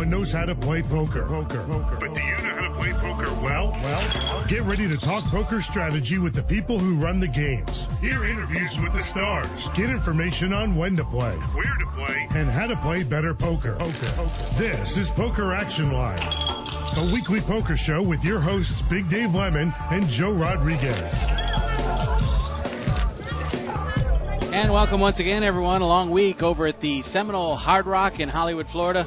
everyone knows how to play poker. Poker. Poker. But do you know how to play poker well? Well, get ready to talk poker strategy with the people who run the games. Hear interviews with the stars. Get information on when to play, where to play, and how to play better poker. Poker. This is Poker Action Line, a weekly poker show with your hosts Big Dave Lemon and Joe Rodriguez. And welcome once again, everyone. A long week over at the Seminole Hard Rock in Hollywood, Florida,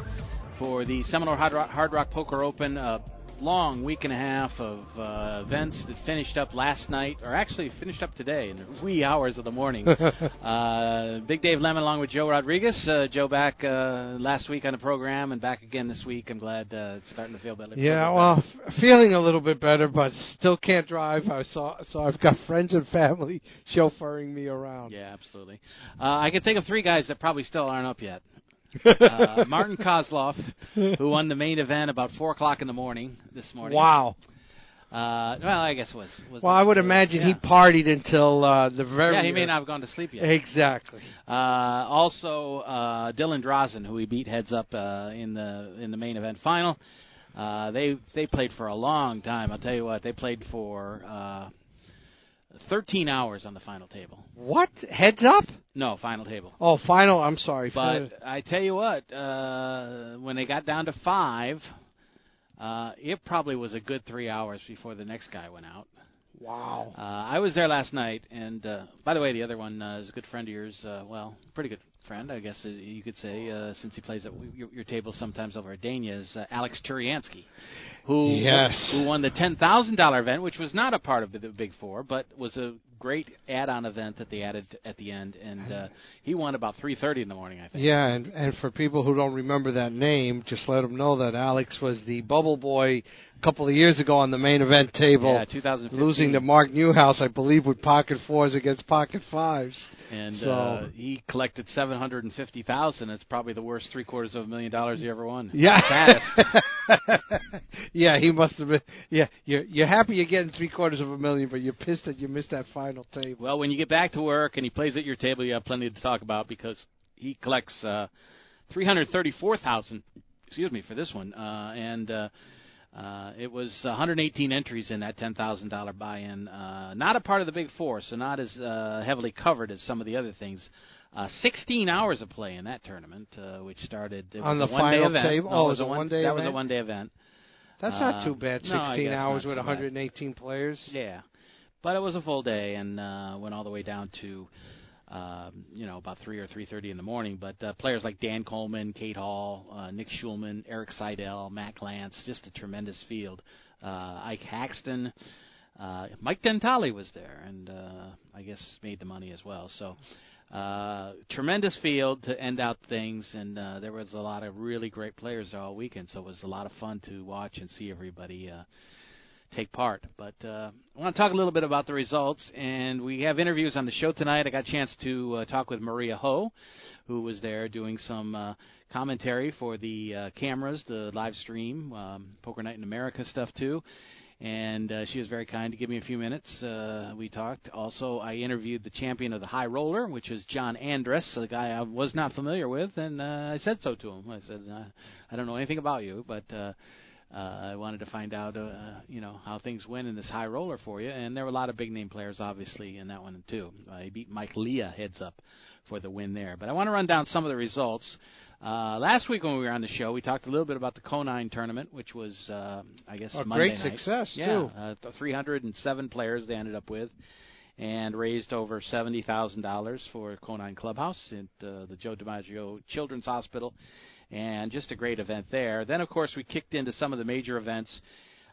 for the Seminole Hard Rock, Hard Rock Poker Open. A long week and a half of uh, events that finished up last night, or actually finished up today in the wee hours of the morning. uh, Big Dave Lemon, along with Joe Rodriguez. Uh, Joe back uh, last week on the program, and back again this week. I'm glad uh, it's starting to feel better. Yeah, well, f- feeling a little bit better, but still can't drive. I saw, so I've got friends and family chauffeuring me around. Yeah, absolutely. Uh, I can think of three guys that probably still aren't up yet. Uh, Martin Kozlov, who won the main event about four o'clock in the morning this morning. Wow. Uh, well, I guess was was. Well, I would imagine yeah. he partied until uh, the very. Yeah, he may not have gone to sleep yet. Exactly. Uh, also, uh, Dylan Drazen, who he beat heads up uh, in the in the main event final. Uh, they they played for a long time. I'll tell you what, they played for uh, 13 hours on the final table. What? Heads up? No, final table. Oh, final. I'm sorry. But I tell you what, uh, when they got down to five, uh, it probably was a good three hours before the next guy went out. wow. Uh, I was there last night, and uh, by the way, the other one uh, is a good friend of yours. Uh, well, pretty good friend, I guess uh, you could say, uh, since he plays at your, your table sometimes over at Dania, is uh, Alex Turyansky, who Yes. who won the ten thousand dollar event, which was not a part of the Big Four, but was a great add-on event that they added at the end, and uh, he won about three thirty in the morning, I think. Yeah, and and for people who don't remember that name, just let them know that Alex was the bubble boy couple of years ago on the main event table, Yeah, 2015. losing to Mark Newhouse, I believe, with pocket fours against pocket fives. and So- uh, he collected seven hundred and fifty thousand. It's probably the worst three quarters of a million dollars he ever won. Yeah. yeah, he must have been. Yeah, you're you're happy you're getting three quarters of a million, but you're pissed that you missed that final table. Well, when you get back to work and he plays at your table, you have plenty to talk about because he collects uh, three hundred thirty-four thousand. Excuse me for this one, uh, and uh, uh, it was 118 entries in that $10,000 buy-in. Uh, not a part of the Big Four, so not as uh, heavily covered as some of the other things. Uh, 16 hours of play in that tournament, uh, which started it On was the a final event. table? No, Oh, it was a one- one-day That was a one-day event. That's Uh, not too bad. 16 guess hours with too bad. 118 players. Yeah, but it was a full day and uh, went all the way down to um, you know about three or three thirty in the morning. But uh, players like Dan Coleman, Kate Hall, uh, Nick Schulman, Erik Seidel, Matt Lance, just a tremendous field. Uh, Ike Haxton, uh, Mike Dentale was there, and uh, I guess made the money as well. So. Uh, tremendous field to end out things, and uh, there was a lot of really great players all weekend. So it was a lot of fun to watch and see everybody uh, take part. But uh, I want to talk a little bit about the results, and we have interviews on the show tonight. I got a chance to uh, talk with Maria Ho, who was there doing some uh, commentary for the uh, cameras, the live stream, um, Poker Night in America stuff too. And uh, she was very kind to give me a few minutes. Uh, we talked. Also, I interviewed the champion of the high roller, which is John Andress, a guy I was not familiar with, and uh, I said so to him. I said, uh, "I don't know anything about you, but uh, uh, I wanted to find out, uh, you know, how things went in this high roller for you. And there were a lot of big name players, obviously, in that one too. Uh, he beat Mike Leah heads up for the win there. But I want to run down some of the results. Uh, last week when we were on the show, we talked a little bit about the Conine tournament, which was, uh, I guess, A Monday great night. success, yeah, too. Uh, th- 307 players they ended up with, and raised over seventy thousand dollars for Conine Clubhouse at uh, the Joe DiMaggio Children's Hospital, and just a great event there. Then, of course, we kicked into some of the major events.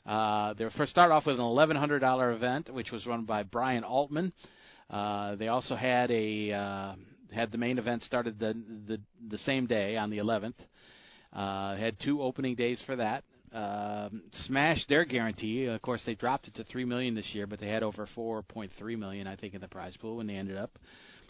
Uh, they first start off with an $1,100 event, which was run by Brian Altman. Uh, they also had a uh, had the main event started the the the same day on the 11th. Uh, had two opening days for that. Um, smashed their guarantee. Of course, they dropped it to three million this year, but they had over 4.3 million, I think, in the prize pool when they ended up.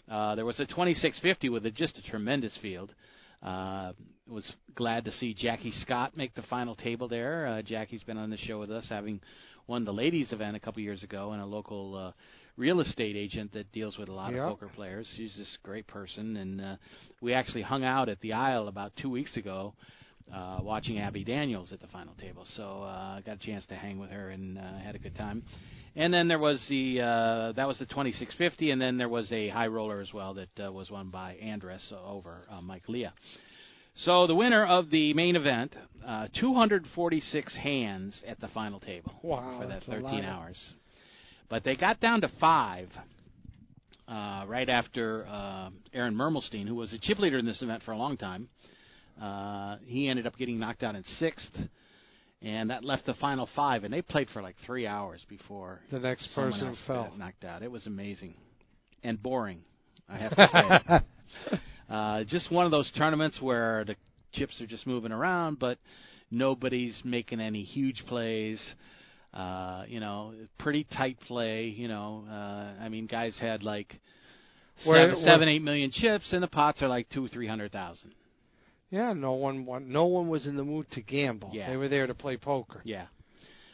Uh, there was a 2650 with a, just a tremendous field. Uh, was glad to see Jackie Scott make the final table there. Uh, Jackie's been on the show with us, having won the ladies event a couple years ago, and a local uh, real estate agent that deals with a lot Yep. of poker players. She's this great person, and uh, we actually hung out at the Isle about two weeks ago uh, watching Abby Daniels at the final table. So uh, I got a chance to hang with her and uh, had a good time. And then there was the uh, that was the 2650, and then there was a high roller as well that uh, was won by Andress over uh, Mike Leah. So the winner of the main event, uh, 246 hands at the final table Wow, for that 13 hours. But they got down to five uh, right after uh, Aaron Mermelstein, who was a chip leader in this event for a long time. Uh, he ended up getting knocked out in sixth, and that left the final five. And they played for like three hours before The next person fell. knocked out. It was amazing and boring. I have to say. Uh, just one of those tournaments where the chips are just moving around, but nobody's making any huge plays. Uh, you know, pretty tight play. You know, uh, I mean, guys had like Where- eight million chips, and the pots are like two, three hundred thousand. Yeah, no one, no one was in the mood to gamble. Yeah. They were there to play poker. Yeah.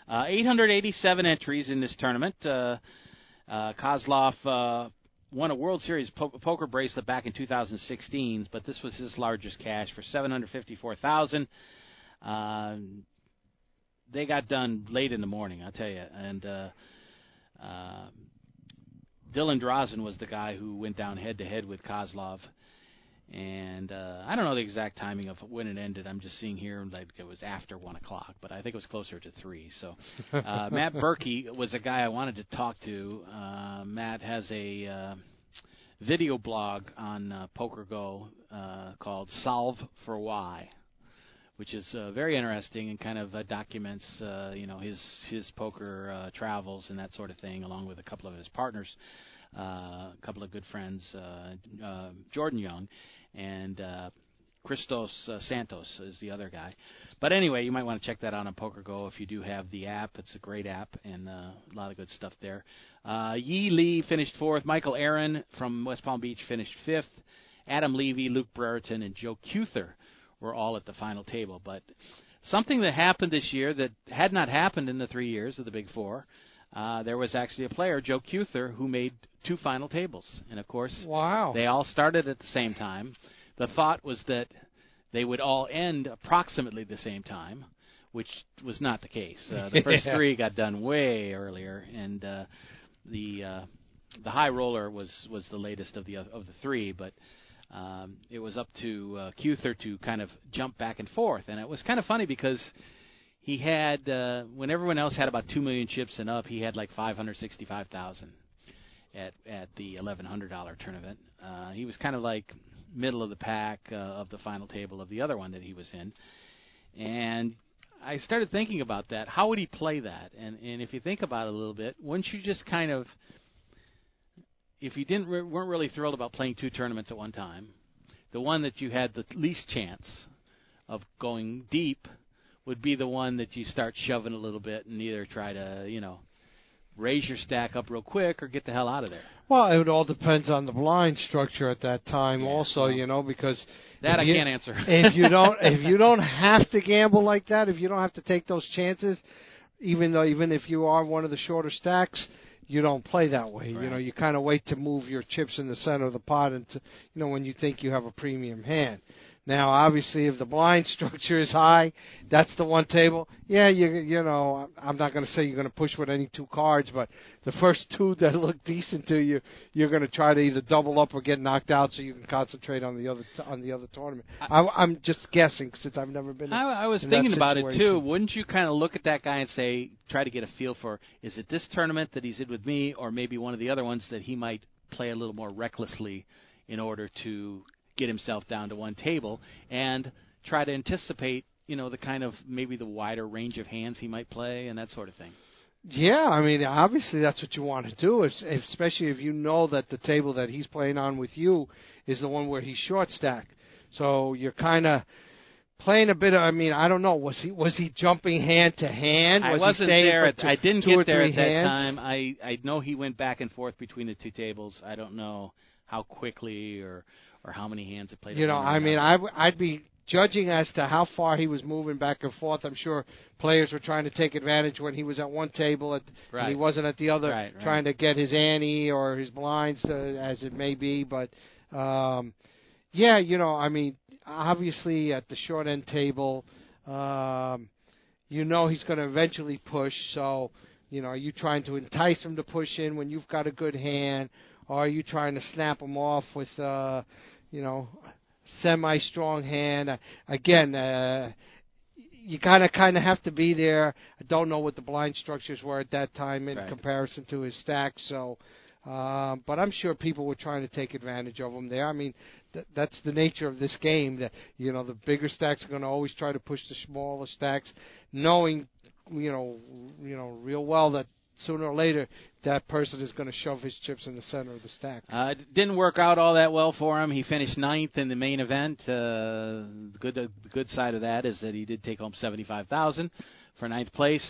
Uh, 887 entries in this tournament. Uh, uh, Kozlov uh, won a World Series po- poker bracelet back in 2016, but this was his largest cash for 754,000. Um, they got done late in the morning, I'll tell you. And uh, uh, Dylan Drazen was the guy who went down head to head with Kozlov. And uh, I don't know the exact timing of when it ended. I'm just seeing here like it was after one o'clock, but I think it was closer to three. So uh, Matt Berkey was a guy I wanted to talk to. Uh, Matt has a uh, video blog on uh, Poker Go uh, called "Solve for Why," which is uh, very interesting and kind of uh, documents uh, you know his his poker uh, travels and that sort of thing, along with a couple of his partners, uh, a couple of good friends, uh, uh, Jordan Young and uh, Christos uh, Santos is the other guy. But anyway, you might want to check that out on Poker Go if you do have the app. It's a great app and uh, a lot of good stuff there. Uh, Yi Lee finished fourth. Michael Aaron from West Palm Beach finished fifth. Adam Levy, Luke Brereton, and Joe Kuether were all at the final table. But something that happened this year that had not happened in the three years of the Big Four. Uh, there was actually a player, Joe Kuether, who made two final tables, and of course, Wow. they all started at the same time. The thought was that they would all end approximately the same time, which was not the case. Uh, the first three got done way earlier, and uh, the uh, the high roller was was the latest of the of the three, but. Um, it was up to uh, Kuether to kind of jump back and forth, and it was kind of funny because he had uh, when everyone else had about two million chips and up, he had like five hundred sixty-five thousand at at the eleven hundred dollar tournament. Uh, he was kind of like middle of the pack uh, of the final table of the other one that he was in, and I started thinking about that. How would he play that? And and if you think about it a little bit, wouldn't you just kind of if you didn't re- weren't really thrilled about playing two tournaments at one time, the one that you had the least chance of going deep would be the one that you start shoving a little bit and either try to you know raise your stack up real quick or get the hell out of there. Well, it all depends on the blind structure at that time, Yeah, also, well, you know, because That I you- can't answer. if you don't, if you don't have to gamble like that, if you don't have to take those chances, even though even if you are one of the shorter stacks, you don't play that way. You know, you kind of wait to move your chips in the center of the pot, and to, you know when you think you have a premium hand. Now, obviously, if the blind structure is high, that's the one table. Yeah, you you know, I'm not going to say you're going to push with any two cards, but the first two that look decent to you, you're going to try to either double up or get knocked out so you can concentrate on the other on the other tournament. I, I'm just guessing since I've never been. I, I was thinking about it too. Wouldn't you kind of look at that guy and say, try to get a feel for, is it this tournament that he's in with me, or maybe one of the other ones that he might play a little more recklessly in order to get himself down to one table and try to anticipate, you know, the kind of maybe the wider range of hands he might play and that sort of thing. Yeah, I mean, obviously that's what you want to do, if, especially if you know that the table that he's playing on with you is the one where he's short stacked. So you're kind of playing a bit of. I mean, I don't know. Was he was he jumping hand to hand? I Was wasn't he there. At, two, I didn't get there at that hands? time. I I know he went back and forth between the two tables. I don't know how quickly or or how many hands it played. You know, I mean, I w- I'd be judging as to how far he was moving back and forth. I'm sure players were trying to take advantage when he was at one table at, and he wasn't at the other, Right, right. trying to get his ante or his blinds, to, as it may be. But um, yeah, you know, I mean, obviously at the short end table, um, you know he's going to eventually push. So, you know, are you trying to entice him to push in when you've got a good hand, or are you trying to snap him off with, uh, you know, semi-strong hand? Uh, again, uh, you kind of kind of have to be there. I don't know what the blind structures were at that time in Right. comparison to his stack. So, um, but I'm sure people were trying to take advantage of him there. I mean, th- that's the nature of this game. That you know, the bigger stacks are going to always try to push the smaller stacks, knowing you know, you know, real well that sooner or later that person is going to shove his chips in the center of the stack. Uh, it didn't work out all that well for him. He finished ninth in the main event. Uh, the good the good side of that is that he did take home seventy five thousand for ninth place,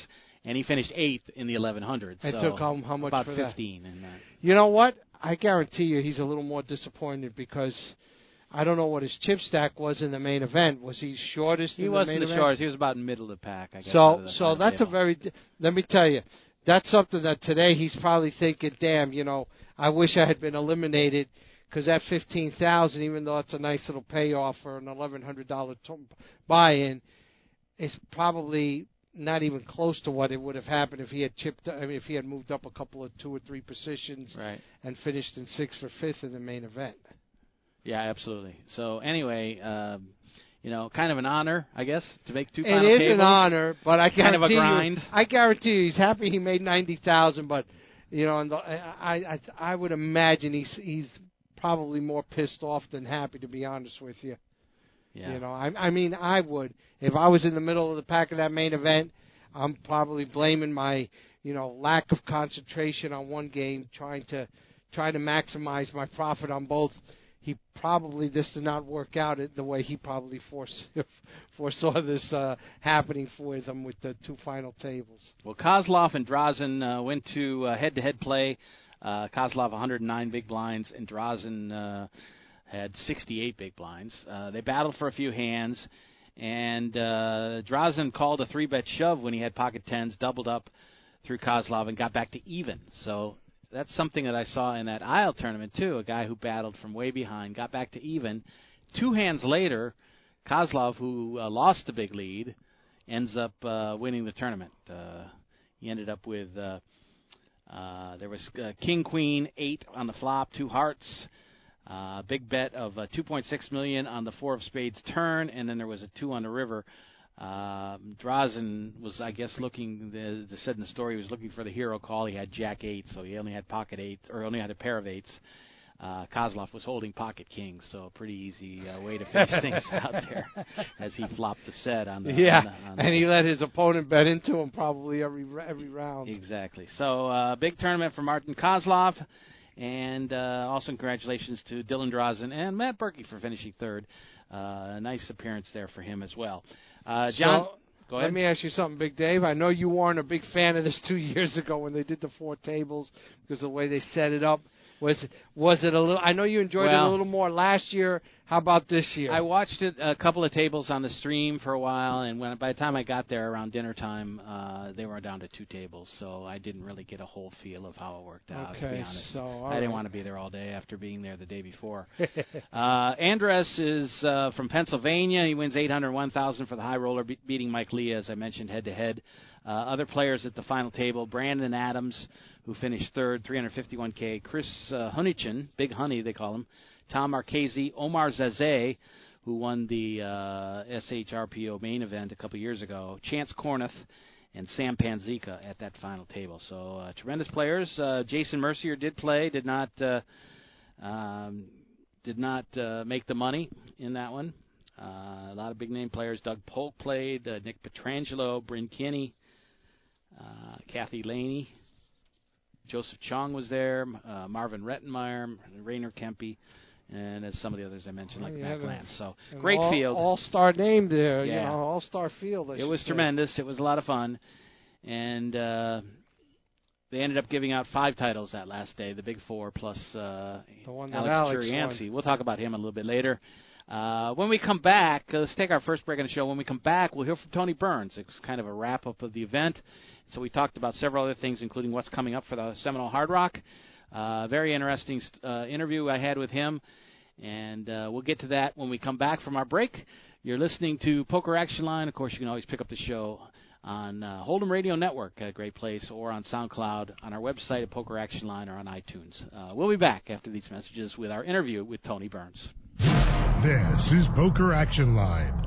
and he finished eighth in the eleven hundred. And so took home how much about for that? fifteen in that. You know what? I guarantee you he's a little more disappointed because I don't know what his chip stack was in the main event. Was he shortest He wasn't the the shortest. He was about middle of the pack. I guess. So so that's a very let me tell you that's something that today he's probably thinking damn you know I wish I had been eliminated because that fifteen thousand even though it's a nice little payoff for an eleven hundred dollar buy-in is probably not even close to what it would have happened if he had chipped I mean if he had moved up a couple of two or three positions right. and finished in sixth or fifth in the main event. Yeah, absolutely. So anyway, um, you know, kind of an honor, I guess, to make two It is tables. an honor, but I Kind of a guarantee grind. you, I guarantee you, he's happy he made ninety thousand. But you know, and the, I, I, I would imagine he's he's probably more pissed off than happy, to be honest with you. Yeah. You know, I, I mean, I would if I was in the middle of the pack of that main event. I'm probably blaming my, you know, lack of concentration on one game, trying to try to maximize my profit on both. He probably this did not work out the way he probably force, foresaw this uh, happening for them with the two final tables. Well, Kozlov and Drazen uh, went to uh, head-to-head play. Uh, Kozlov 109 big blinds, and Drazen uh, had 68 big blinds. Uh, they battled for a few hands, and uh, Drazen called a three-bet shove when he had pocket tens, doubled up through Kozlov, and got back to even. So that's something that I saw in that Isle tournament too. A guy who battled from way behind got back to even. Two hands later, Kozlov, who uh, lost the big lead, ends up uh, winning the tournament. Uh, he ended up with uh, uh, there was uh, King Queen eight on the flop, two hearts, uh, big bet of uh, 2.6 million on the four of spades turn, and then there was a two on the river. Um, Drazen was, I guess, looking. The, the said in the story, he was looking for the hero call. He had Jack eight, so he only had pocket eight, or only had a pair of eights. Uh, Kozlov was holding pocket kings, so a pretty easy uh, way to finish things out there as he flopped the set on the yeah, on the, on and the, he let his opponent bet into him probably every every round. Exactly. So, uh, big tournament for Martin Kozlov. And uh, also, congratulations to Dylan Drazen and Matt Berkey for finishing third. Uh, a nice appearance there for him as well. Uh, John, So, go ahead. Let me ask you something, Big Dave. I know you weren't a big fan of this two years ago when they did the four tables because the way they set it up was was it a little? I know you enjoyed it a little more last year. How about this year? I watched it a couple of tables on the stream for a while, and when by the time I got there around dinner time, uh, they were down to two tables, so I didn't really get a whole feel of how it worked out. to Okay, be honest, so, I didn't right. want to be there all day after being there the day before. uh, Andress is uh, from Pennsylvania. He wins 801,000 for the high roller, be- beating Mike Leah, as I mentioned, head to head. Uh, Other players at the final table: Brandon Adams, who finished third, 351k. Chris uh, Hunichen, Big Honey they call him. Tom Marchese, Omar Zazé, who won the uh, SHRPO main event a couple years ago. Chance Kornuth. And Sam Panzica at that final table. So uh, tremendous players. Uh, Jason Mercier did play, did not uh, um, did not uh, make the money in that one. Uh, a lot of big name players. Doug Polk played. Uh, Nick Petrangelo, Bryn Kenney, uh, Kathy Laney, Joseph Cheong was there. Uh, Marvin Rettenmaier, Rainer Kempe, and as some of the others I mentioned, like Matt Lance. So great all, field. all star name there. You know, all star field. I it was say. tremendous. It was a lot of fun, and uh, they ended up giving out five titles that last day, the Big Four plus uh, The one that Alex Alex. We'll talk about him a little bit later. Uh, when we come back, uh, let's take our first break on the show. When we come back, we'll hear from Tony Burns. It's kind of a wrap up of the event. So we talked about several other things, including what's coming up for the Seminole Hard Rock. Uh, very interesting uh, interview I had with him. And uh, we'll get to that when we come back from our break. You're listening to Poker Action Line. Of course, you can always pick up the show on uh, Hold'em Radio Network, a great place, or on SoundCloud, on our website at Poker Action Line, or on iTunes. Uh, we'll be back after these messages with our interview with Tony Burns. This is Poker Action Line.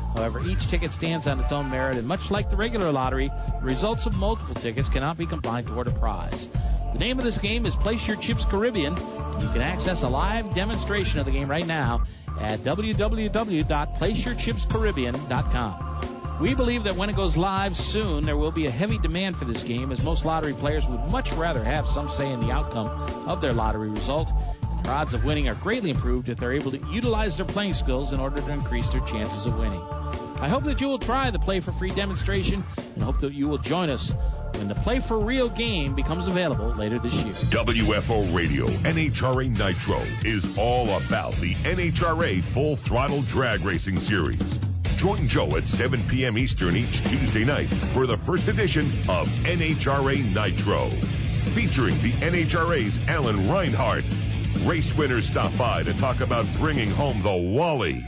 However, each ticket stands on its own merit, and much like the regular lottery, the results of multiple tickets cannot be combined toward a prize. The name of this game is Place Your Chips Caribbean, you can access a live demonstration of the game right now at www.placeyourchipscaribbean.com. We believe that when it goes live soon, there will be a heavy demand for this game, as most lottery players would much rather have some say in the outcome of their lottery result. Their odds of winning are greatly improved if they're able to utilize their playing skills in order to increase their chances of winning. I hope that you will try the Play for Free demonstration and hope that you will join us when the Play for Real game becomes available later this year. WFO Radio NHRA Nitro is all about the NHRA Full Throttle Drag Racing Series. Join Joe at 7 p.m. Eastern each Tuesday night for the first edition of NHRA Nitro. Featuring the NHRA's Alan Reinhart. Race winners stop by to talk about bringing home the Wally.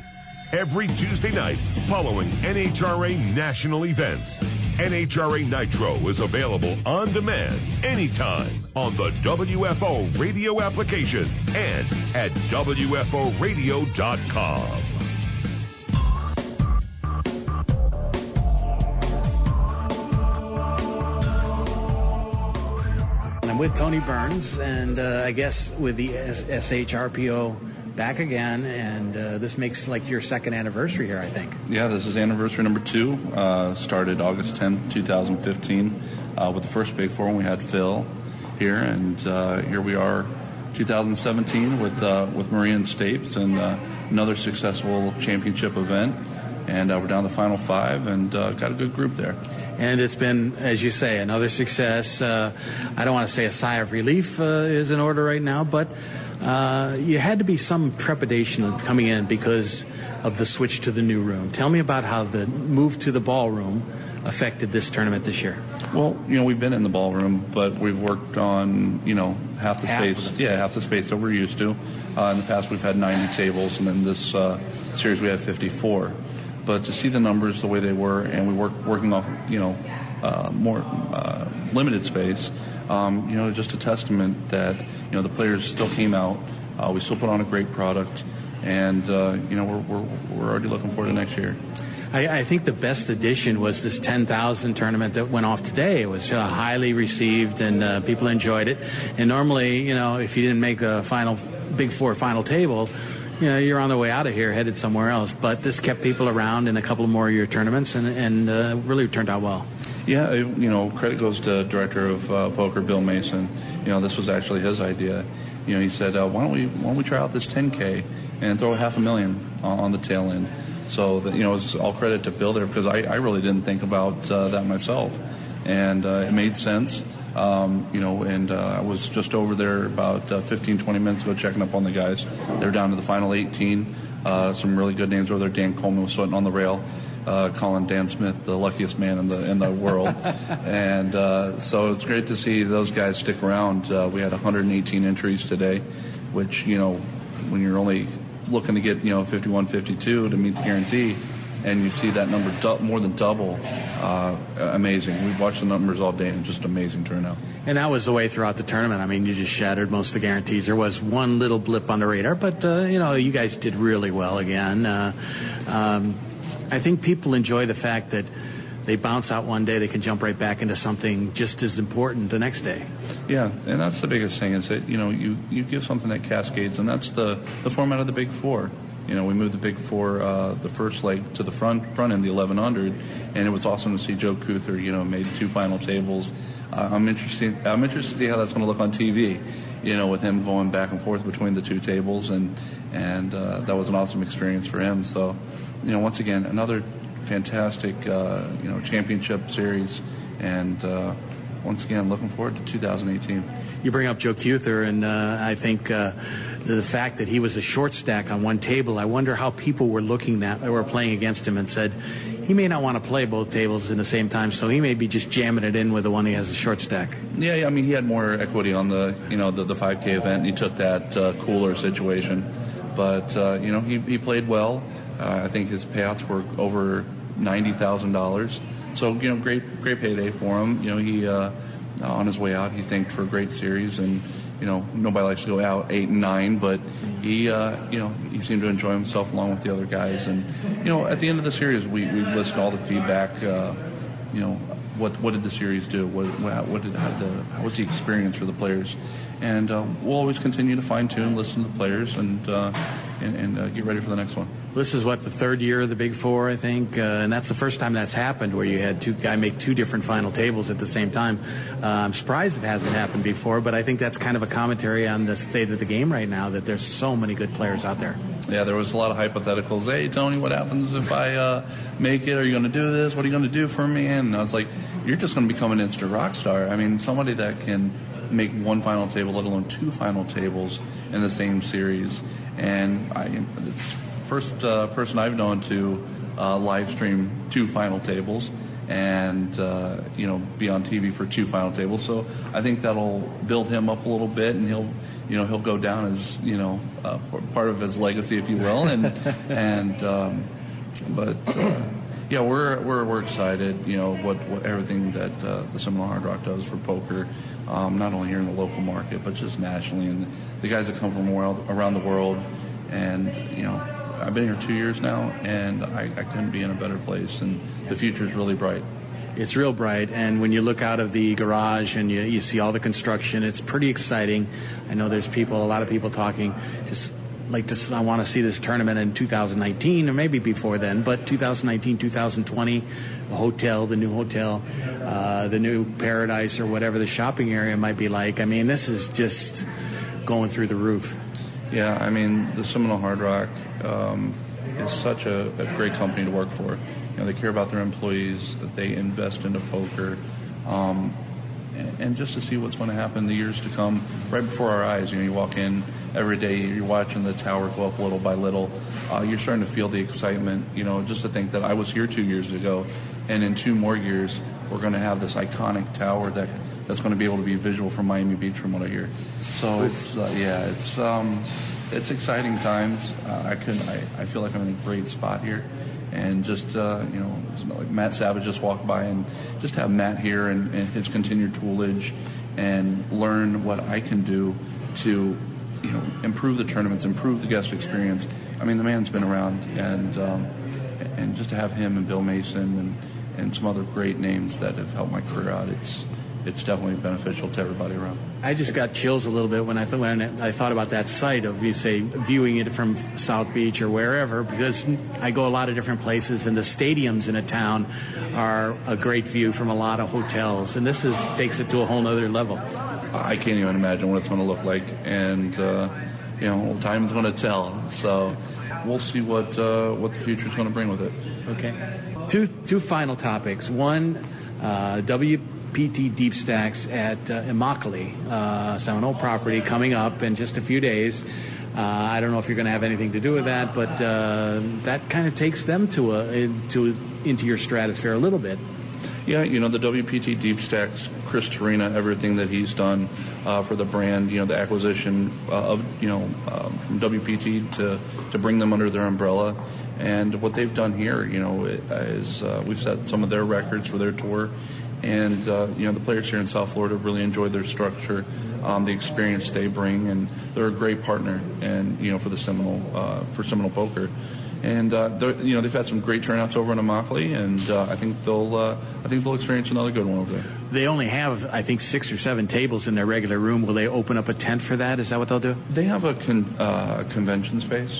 Every Tuesday night following NHRA national events. NHRA Nitro is available on demand anytime on the WFO radio application and at WFOradio.com. I'm with Tony Burns, and uh, I guess with the SHRPO back again, and uh, this makes like your second anniversary here, I think. Yeah, this is anniversary number two. Uh, started August 10th, 2015, uh, with the first Big Four when we had Phil here, and here we are, 2017 with with Marion Stapes and another successful championship event, and uh, we're down to the final five, and uh, got a good group there. And it's been, as you say, another success. Uh, I don't want to say a sigh of relief uh, is in order right now, but uh, you had to be some trepidation coming in because of the switch to the new room. Tell me about how the move to the ballroom affected this tournament this year. Well, you know, we've been in the ballroom, but we've worked on, you know, half the Half space. the Yeah, half the space that we're used to. Uh, in the past, we've had 90 tables, and in this uh, series, we had 54. But to see the numbers the way they were, and we work working off, you know, uh, more uh, limited space, um, you know, just a testament that you know the players still came out. Uh, we still put on a great product, and you know, we're, already looking forward to next year. I, think the best addition was this 10,000 tournament that went off today. It was highly received and people enjoyed it. And normally, you know, if you didn't make a final Big Four final table, you know, you're on the way out of here, headed somewhere else. But this kept people around in a couple more of your tournaments, and, and uh, really turned out well. Yeah, it, you know, credit goes to director of uh, poker Bill Mason. You know, this was actually his idea. You know, he said, uh, "Why don't we why don't we try out this 10K and throw half a million on, on the tail end?" So that you know, it's all credit to Bill there because I, I really didn't think about uh, that myself, and uh, it made sense. Um, you know, and uh, I was just over there about uh, 15, 20 minutes ago checking up on the guys. They're down to the final 18. Uh, some really good names over there. Dan Coleman was sweating on the rail. Uh, calling Dan Smith the luckiest man in the in the world, and uh, so it's great to see those guys stick around. Uh, we had 118 entries today, which you know, when you're only looking to get you know 51, 52 to meet the guarantee, and you see that number du- more than double. Uh, amazing. We've watched the numbers all day, and just amazing turnout. And that was the way throughout the tournament. I mean, you just shattered most of the guarantees. There was one little blip on the radar, but uh, you know, you guys did really well again. Uh, um, I think people enjoy the fact that they bounce out one day, they can jump right back into something just as important the next day. Yeah, and that's the biggest thing is that you know you you give something that cascades, and that's the the format of the Big Four. You know, we moved the Big Four, uh, the first leg to the front front end, the 1100, and it was awesome to see Joe Kuether, you know, made two final tables. Uh, I'm interested. I'm interested to see how that's going to look on TV. You know, with him going back and forth between the two tables, and and uh, that was an awesome experience for him. So, you know, once again, another fantastic, uh, you know, championship series, and uh, once again, looking forward to 2018. You bring up Joe Kuether, and uh, I think uh, the fact that he was a short stack on one table, I wonder how people were looking that were playing against him and said he may not want to play both tables in the same time, so he may be just jamming it in with the one he has a short stack. Yeah, I mean he had more equity on the you know the, the 5K event. And he took that uh, cooler situation, but uh, you know he he played well. Uh, I think his payouts were over ninety thousand dollars. So you know, great great payday for him. You know, he uh, on his way out, he thanked for a great series, and you know, nobody likes to go out eight and nine, but he uh, you know he seemed to enjoy himself along with the other guys. And you know, at the end of the series, we we listened all the feedback. Uh, you know, what what did the series do? What what did how, the, how was the experience for the players? And uh, we'll always continue to fine tune, listen to the players, and uh, and, and uh, get ready for the next one. This is what the third year of the Big Four, I think, uh, and that's the first time that's happened where you had two guy make two different final tables at the same time. Uh, I'm surprised it hasn't happened before, but I think that's kind of a commentary on the state of the game right now that there's so many good players out there. Yeah, there was a lot of hypotheticals. Hey, Tony, what happens if I uh, make it? Are you going to do this? What are you going to do for me? And I was like, you're just going to become an instant rock star. I mean, somebody that can make one final table, let alone two final tables in the same series. And I, first uh, person I've known to uh, live stream two final tables and uh, you know be on TV for two final tables. So I think that'll build him up a little bit, and he'll you know he'll go down as you know uh, part of his legacy, if you will. And and um, but uh, yeah, we're we're we're excited. You know what what everything that uh, the Seminole Hard Rock does for poker, um, not only here in the local market but just nationally, and the guys that come from around the world, and you know I've been here two years now, and I, I couldn't be in a better place. And the future is really bright. It's real bright, and when you look out of the garage and you, you see all the construction, it's pretty exciting. I know there's people, a lot of people talking, just like. I want to see this tournament in 2019 or maybe before then, but 2019, 2020, the hotel, the new hotel, uh, the new paradise or whatever the shopping area might be like. I mean, this is just going through the roof. Yeah, I mean, the Seminole Hard Rock um, is such a, great company to work for. You know, they care about their employees, they invest into poker, um, and, just to see what's going to happen in the years to come, right before our eyes. You walk in every day, you're watching the tower go up little by little. Uh, you're starting to feel the excitement. You know, just to think that I was here two years ago, and in two more years, we're going to have this iconic tower that that's going to be able to be visual from Miami Beach, from what I hear. So it's uh, yeah, it's um, it's exciting times. Uh, I can I, I feel like I'm in a great spot here, and just uh, you know, like Matt Savage just walked by, and just have Matt here and, and his continued toolage, and learn what I can do to you know improve the tournaments, improve the guest experience. I mean, the man's been around, and um, and just to have him and Bill Mason and and some other great names that have helped my career out. It's it's definitely beneficial to everybody around. I just got chills a little bit when I thought when I thought about that site of you say viewing it from South Beach or wherever because I go a lot of different places and the stadiums in a town are a great view from a lot of hotels and this is takes it to a whole other level. I can't even imagine what it's going to look like and uh, you know time's going to tell. So we'll see what uh, what the future is going to bring with it. Okay. Two two final topics. One, uh, W PT Deep Stacks at uh, Immokalee, uh, Seminole property, coming up in just a few days. Uh, I don't know if you're going to have anything to do with that, but uh, that kind of takes them to a into into your stratosphere a little bit. yeah, you know the WPT Deep Stacks, Chris Torina, everything that he's done uh, for the brand, you know the acquisition of you know um, from WPT to to bring them under their umbrella, and what they've done here, you know, is uh, we've set some of their records for their tour, and uh, you know the players here in South Florida really enjoy their structure, um, the experience they bring, and they're a great partner, and you know for the Seminole uh, for Seminole Poker and uh, you know they've had some great turnouts over in Immokalee, and uh, I think they'll uh, I think they'll experience another good one over there. They only have I think six or seven tables in their regular room. Will they open up a tent for that? Is that what they'll do? They have a con- uh, convention space.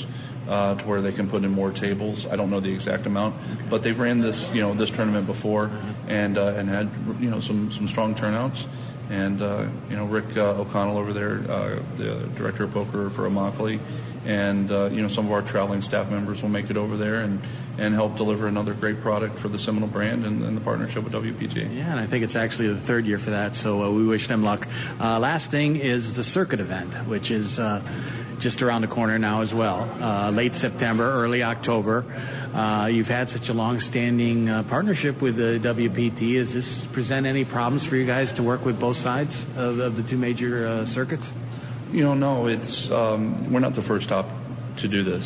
Uh, to where they can put in more tables. I don't know the exact amount, but they've ran this, you know, this tournament before, and uh, and had, you know, some some strong turnouts. And uh, you know, Rick uh, O'Connell over there, uh, the director of poker for Immokalee, and uh, you know some of our traveling staff members will make it over there and and help deliver another great product for the Seminole brand and, and the partnership with WPT. Yeah, and I think it's actually the third year for that, so uh, we wish them luck. Uh, last thing is the circuit event, which is uh, just around the corner now as well. Uh, late September, early October. Uh, you've had such a long-standing uh, partnership with the WPT. Does this present any problems for you guys to work with both sides of, the two major circuits? You know, no, it's um, we're not the first stop to do this.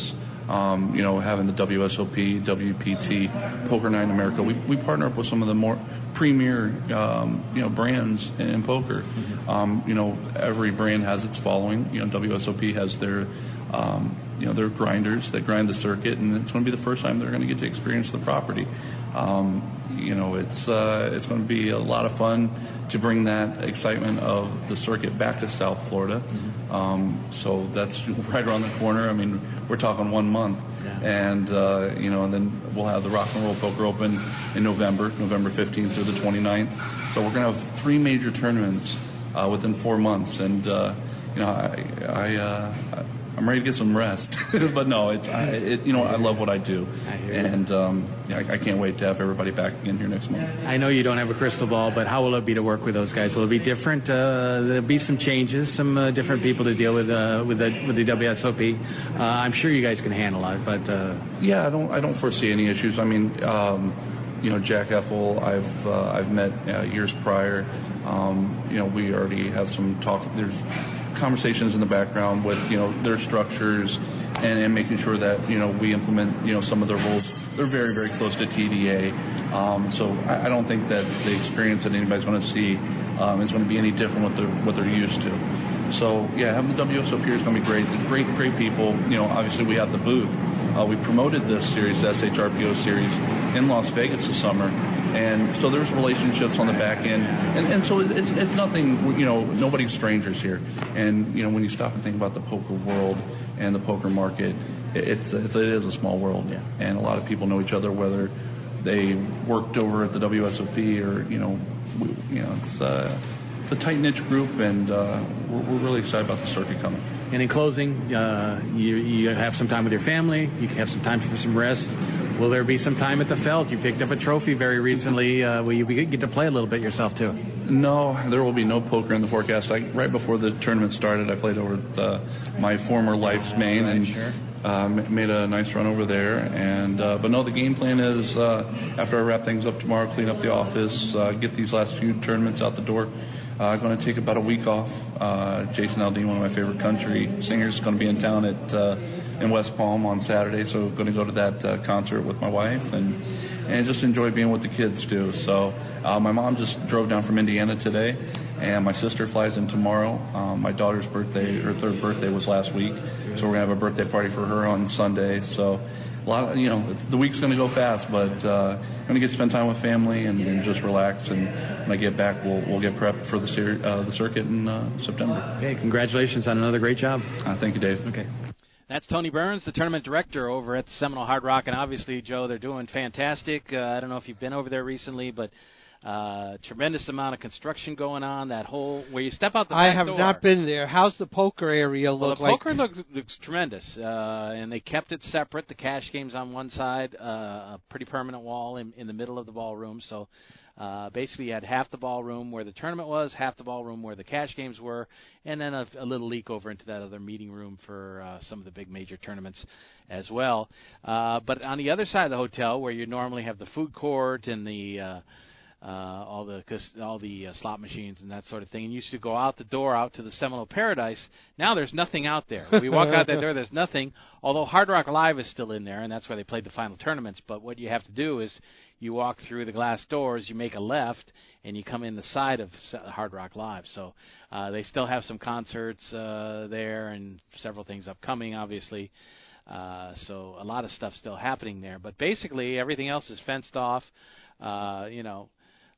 Um, you know, having the WSOP, WPT, Poker Night in America, we, we partner up with some of the more premier, um, you know, brands in, poker. Mm-hmm. Um, you know, every brand has its following. You know, WSOP has their, um, you know, their grinders that grind the circuit, and it's going to be the first time they're going to get to experience the property. You know, it's uh, it's going to be a lot of fun to bring that excitement of the circuit back to South Florida. Mm-hmm. Um, so that's right around the corner. I mean, we're talking one month, and uh, you know, and then we'll have the Rock and Roll Poker Open in November, November 15th through the 29th. So we're going to have three major tournaments uh, within four months, and uh, you know, I, I, uh, I'm ready to get some rest. but no, it's I, it, you know I love what I do, I and um, yeah, I, I, can't wait to have everybody back again here next month. I know you don't have a crystal ball, but how will it be to work with those guys? Will it be different? Uh, there'll be some changes, some uh, different people to deal with uh, with the with the WSOP. Uh, I'm sure you guys can handle it, but uh, yeah, I don't I don't foresee any issues. I mean. Um, you know, Jack Effel, I've uh, I've met uh, years prior. Um, you know, we already have some talk. There's conversations in the background with you know their structures and, and making sure that you know we implement you know some of their rules. They're very very close to TDA, um, so I, I, don't think that the experience that anybody's going to see um, is going to be any different what they're what they're used to. So yeah, having the WSOP here is going to be great. Great great people. You know, obviously we have the booth. Uh, we promoted this series, the SHRPO series, in Las Vegas this summer, and so there's relationships on the back end, and, and so it's, it's nothing, you know, nobody's strangers here. And, you know, when you stop and think about the poker world and the poker market, it's, it's it is a small world. Yeah. And a lot of people know each other, whether they worked over at the WSOP or, you know, we, you know, it's, a tight niche group, and uh, we're, we're really excited about the circuit coming. And in closing, uh, you, you have some time with your family. You can have some time for some rest. Will there be some time at the Felt? You picked up a trophy very recently. Uh, will you get to play a little bit yourself too? No, there will be no poker in the forecast. I, right before the tournament started, I played over at uh, my former life's main and sure. uh, made a nice run over there. And uh, but no, the game plan is uh, after I wrap things up tomorrow, clean up the office, uh, get these last few tournaments out the door. Uh, going to take about a week off. Uh, Jason Aldean, one of my favorite country singers, is going to be in town at uh, in West Palm on Saturday, so going to go to that uh, concert with my wife and and just enjoy being with the kids too. So uh, my mom just drove down from Indiana today, and my sister flies in tomorrow. Um, my daughter's birthday, her third birthday was last week, so we're gonna have a birthday party for her on Sunday. So a lot, of, you know, the week's going to go fast, but uh, I'm going to get to spend time with family and, and just relax. And when I get back, we'll we'll get prepped for the ser- uh, the circuit in uh, September. Okay, congratulations on another great job. Uh, thank you, Dave. Okay. That's Tony Burns, the tournament director over at Seminole Hard Rock, and obviously, Joe, they're doing fantastic. Uh, I don't know if you've been over there recently, but uh, tremendous amount of construction going on. That whole where you step out the I have door, not been there. How's the poker area look well, the like? poker looks, looks tremendous, uh, and they kept it separate. The cash games on one side, uh, a pretty permanent wall in, in the middle of the ballroom. So uh, basically, you had half the ballroom where the tournament was, half the ballroom where the cash games were, and then a, a little leak over into that other meeting room for uh, some of the big major tournaments as well. Uh, but on the other side of the hotel, where you normally have the food court and the uh, uh, all the all the uh, slot machines and that sort of thing. And used to go out the door out to the Seminole Paradise. Now there's nothing out there. We walk out that door, there's nothing. Although Hard Rock Live is still in there, and that's where they played the final tournaments. But what you have to do is you walk through the glass doors, you make a left, and you come in the side of Hard Rock Live. So uh, they still have some concerts uh, there and several things upcoming, obviously. Uh, so a lot of stuff still happening there, but basically everything else is fenced off. Uh, you know,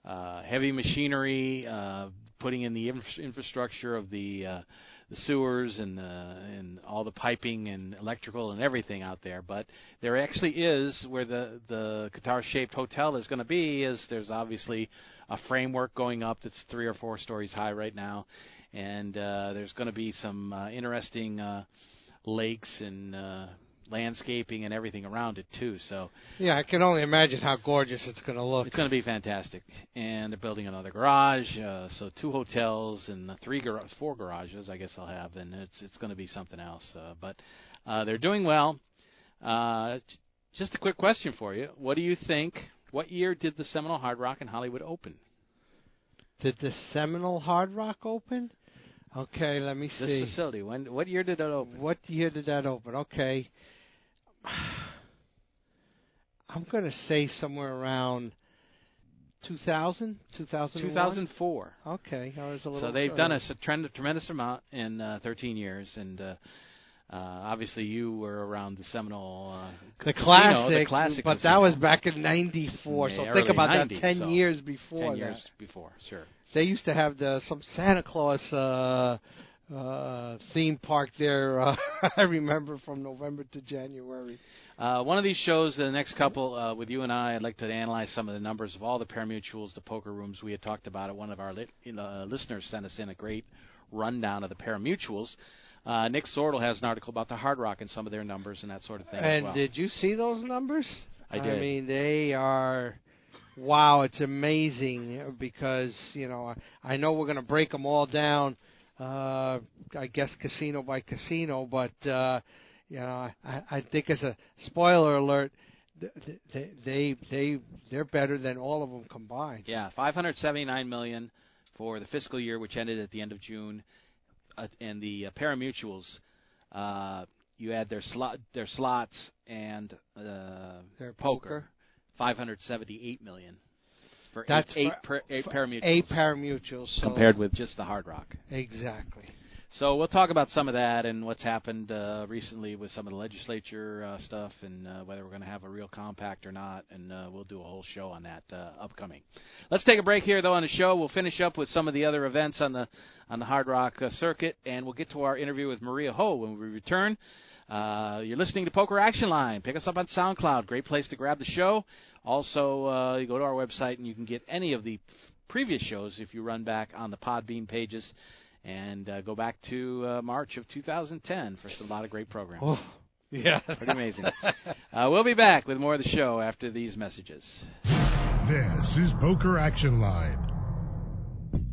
uh, heavy machinery, uh, putting in the infra- infrastructure of the uh, the sewers and uh, and all the piping and electrical and everything out there. But there actually is where the the guitar-shaped hotel is going to be. Is there's obviously a framework going up that's three or four stories high right now, and uh, there's going to be some uh, interesting uh, lakes and uh, landscaping and everything around it too. So Yeah, I can only imagine how gorgeous it's going to look. it's going to be fantastic. And they're building another garage, uh, so two hotels and three gar- four garages, I guess I'll have, and it's it's going to be something else. Uh, but uh, they're doing well. Uh, just a quick question for you: What do you think? What year did the Seminole Hard Rock in Hollywood open? Did the Seminole Hard Rock open? Okay, let me see. This facility. When? What year did it open? What year did that open? Okay. I'm going to say somewhere around 2000, 2001. 2004. Okay, I was a little. So they've done a s- trend, tremendous amount in uh, 13 years, and uh, uh, obviously you were around the Seminole uh, the casino, classic, the classic but casino. that was back in '94. Yeah, so think about 90s, that, ten so years before 10 years that. before, sure. They used to have the some Santa Claus uh, theme park there. Uh, I remember from November to January. Uh, one of these shows, the next couple, uh, with you and I, I'd like to analyze some of the numbers of all the parimutuels, the poker rooms we had talked about. It. One of our lit, uh, listeners sent us in a great rundown of the parimutuels. Uh, Nick Sortal has an article about the Hard Rock and some of their numbers and that sort of thing. And well. did you see those numbers? I did. I mean, they are. Wow, it's amazing because you know I, I know we're going to break them all down. Uh, I guess casino by casino, but uh, you know I, I think as a spoiler alert, th- th- they they they they're better than all of them combined. Yeah, 579 million for the fiscal year, which ended at the end of June, uh, and the uh, parimutuels. Uh, you add their slot, their slots, and uh, Their poker, 578 million for That's eight, eight, per, eight for parimutuels Eight parimutuels so compared with just the Hard Rock. exactly. So we'll talk about some of that and what's happened uh, recently with some of the legislature uh, stuff and uh, whether we're going to have a real compact or not. And uh, we'll do a whole show on that uh, upcoming. Let's take a break here though on the show. We'll finish up with some of the other events on the on the Hard Rock uh, circuit, and we'll get to our interview with Maria Ho when we return. Uh, you're listening to Poker Action Line. Pick us up on SoundCloud. Great place to grab the show. Also, uh, you go to our website and you can get any of the previous shows if you run back on the Podbean pages and uh, go back to uh, March of 2010 for some, a lot of great programs. Oh, yeah, Pretty amazing. uh, we'll be back with more of the show after these messages. This is Poker Action Line.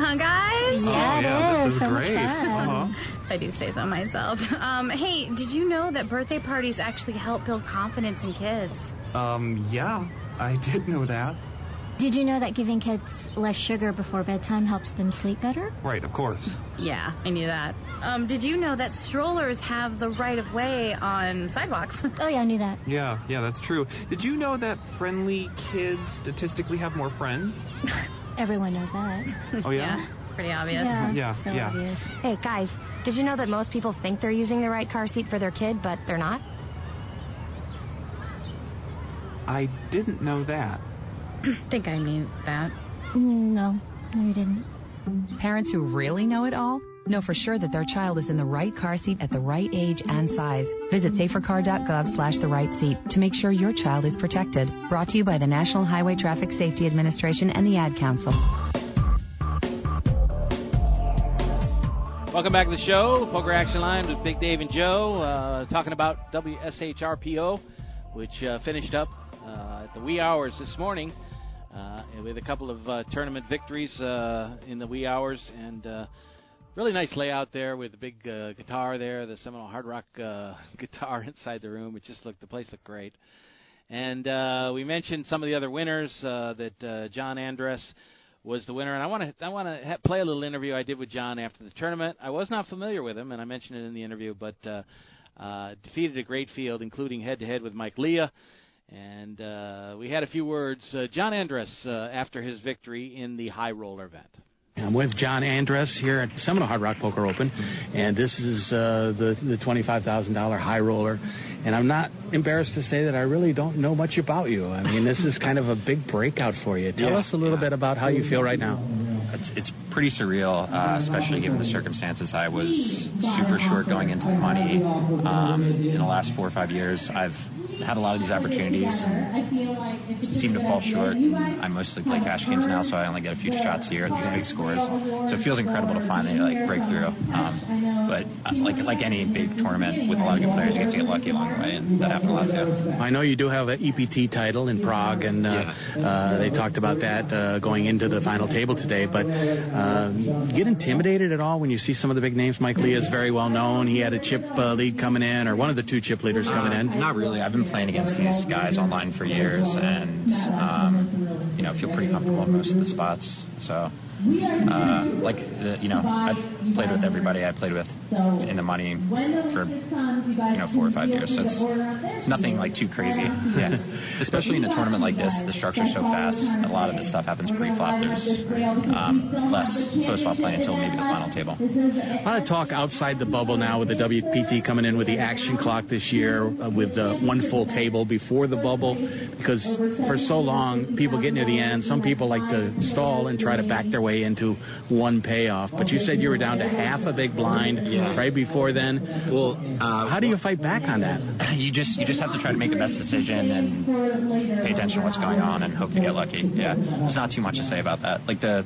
huh, guys? Yeah, Yeah, this it is is. So much great. fun. Uh-huh. I do say so myself. Um, hey, did you know that birthday parties actually help build confidence in kids? Um, yeah, I did know that. Did you know that giving kids less sugar before bedtime helps them sleep better? Right, of course. Yeah, I knew that. Um, did you know that strollers have the right of way on sidewalks? Oh yeah, I knew that. Yeah, yeah, that's true. Did you know that friendly kids statistically have more friends? Everyone knows that. Oh, yeah? pretty obvious. Yeah, Yeah, so yeah. obvious. Hey, guys, did you know that most people think they're using the right car seat for their kid, but they're not? I didn't know that. think I knew that. Mm, No, no, you didn't. Parents who really know it all know for sure that their child is in the right car seat at the right age and size. Visit safercar.gov slash the right seat to make sure your child is protected. Brought to you by the National Highway Traffic Safety Administration and the Ad Council. Welcome back to the show, Poker Action Line with Big Dave and Joe, uh, talking about WSHRPO, which uh, finished up uh, at the wee hours this morning uh, with a couple of uh, tournament victories uh, in the wee hours, and really nice layout there with the big guitar there, the Seminole Hard Rock guitar inside the room. It just looked the place looked great. And we mentioned some of the other winners that John Andress was the winner. And I want to I want to ha- play a little interview I did with John after the tournament. I was not familiar with him, and I mentioned it in the interview, but uh, uh, defeated a great field, including head to head with Mike Leah. And uh, we had a few words. Uh, John Andress uh, after his victory in the high roller event. I'm with John Andress here at Seminole Hard Rock Poker Open, and this is uh, the the twenty-five thousand dollar high roller. And I'm not embarrassed to say that I really don't know much about you. I mean, this is kind of a big breakout for you. Tell yeah, us a little yeah. bit about how you feel right now. It's it's pretty surreal, uh, especially given the circumstances. I was super short going into the money. Um, in the last four or five years, I've had a lot of these opportunities and seem to fall short. I mostly play cash games now, so I only get a few shots here at these big scores. So it feels incredible to finally like break through. Um, but uh, like like any big tournament with a lot of good players, you have to get lucky along the way, and that happened a lot too. I know you do have an EPT title in Prague, and uh, yeah. uh, they talked about that uh, going into the final table today. But uh, get intimidated at all when you see some of the big names? Mike Leah is very well known. He had a chip uh, lead coming in, or one of the two chip leaders coming in. Not really. I've been playing against these guys online for years, and um, you know, feel pretty comfortable in most of the spots. So uh, like the, you know, I've played with everybody I played with in the money for you know four or five years, so it's nothing like too crazy. Yeah, especially in a tournament like this, the structure's so fast. A lot of this stuff happens pre-flop. There's um, less post-flop play until maybe the final table. A lot of talk outside the bubble now with the WPT coming in with the action clock this year, uh, with uh, one full table before the bubble, because for so long people get near the end. Some people like to stall and try to back their way into one payoff. But you said you were down to half a big blind yeah. right before then. Well, uh, how do you fight back on that? You just you just have to try to make the best decision and pay attention to what's going on and hope to get lucky. Yeah, there's not too much to say about that. Like the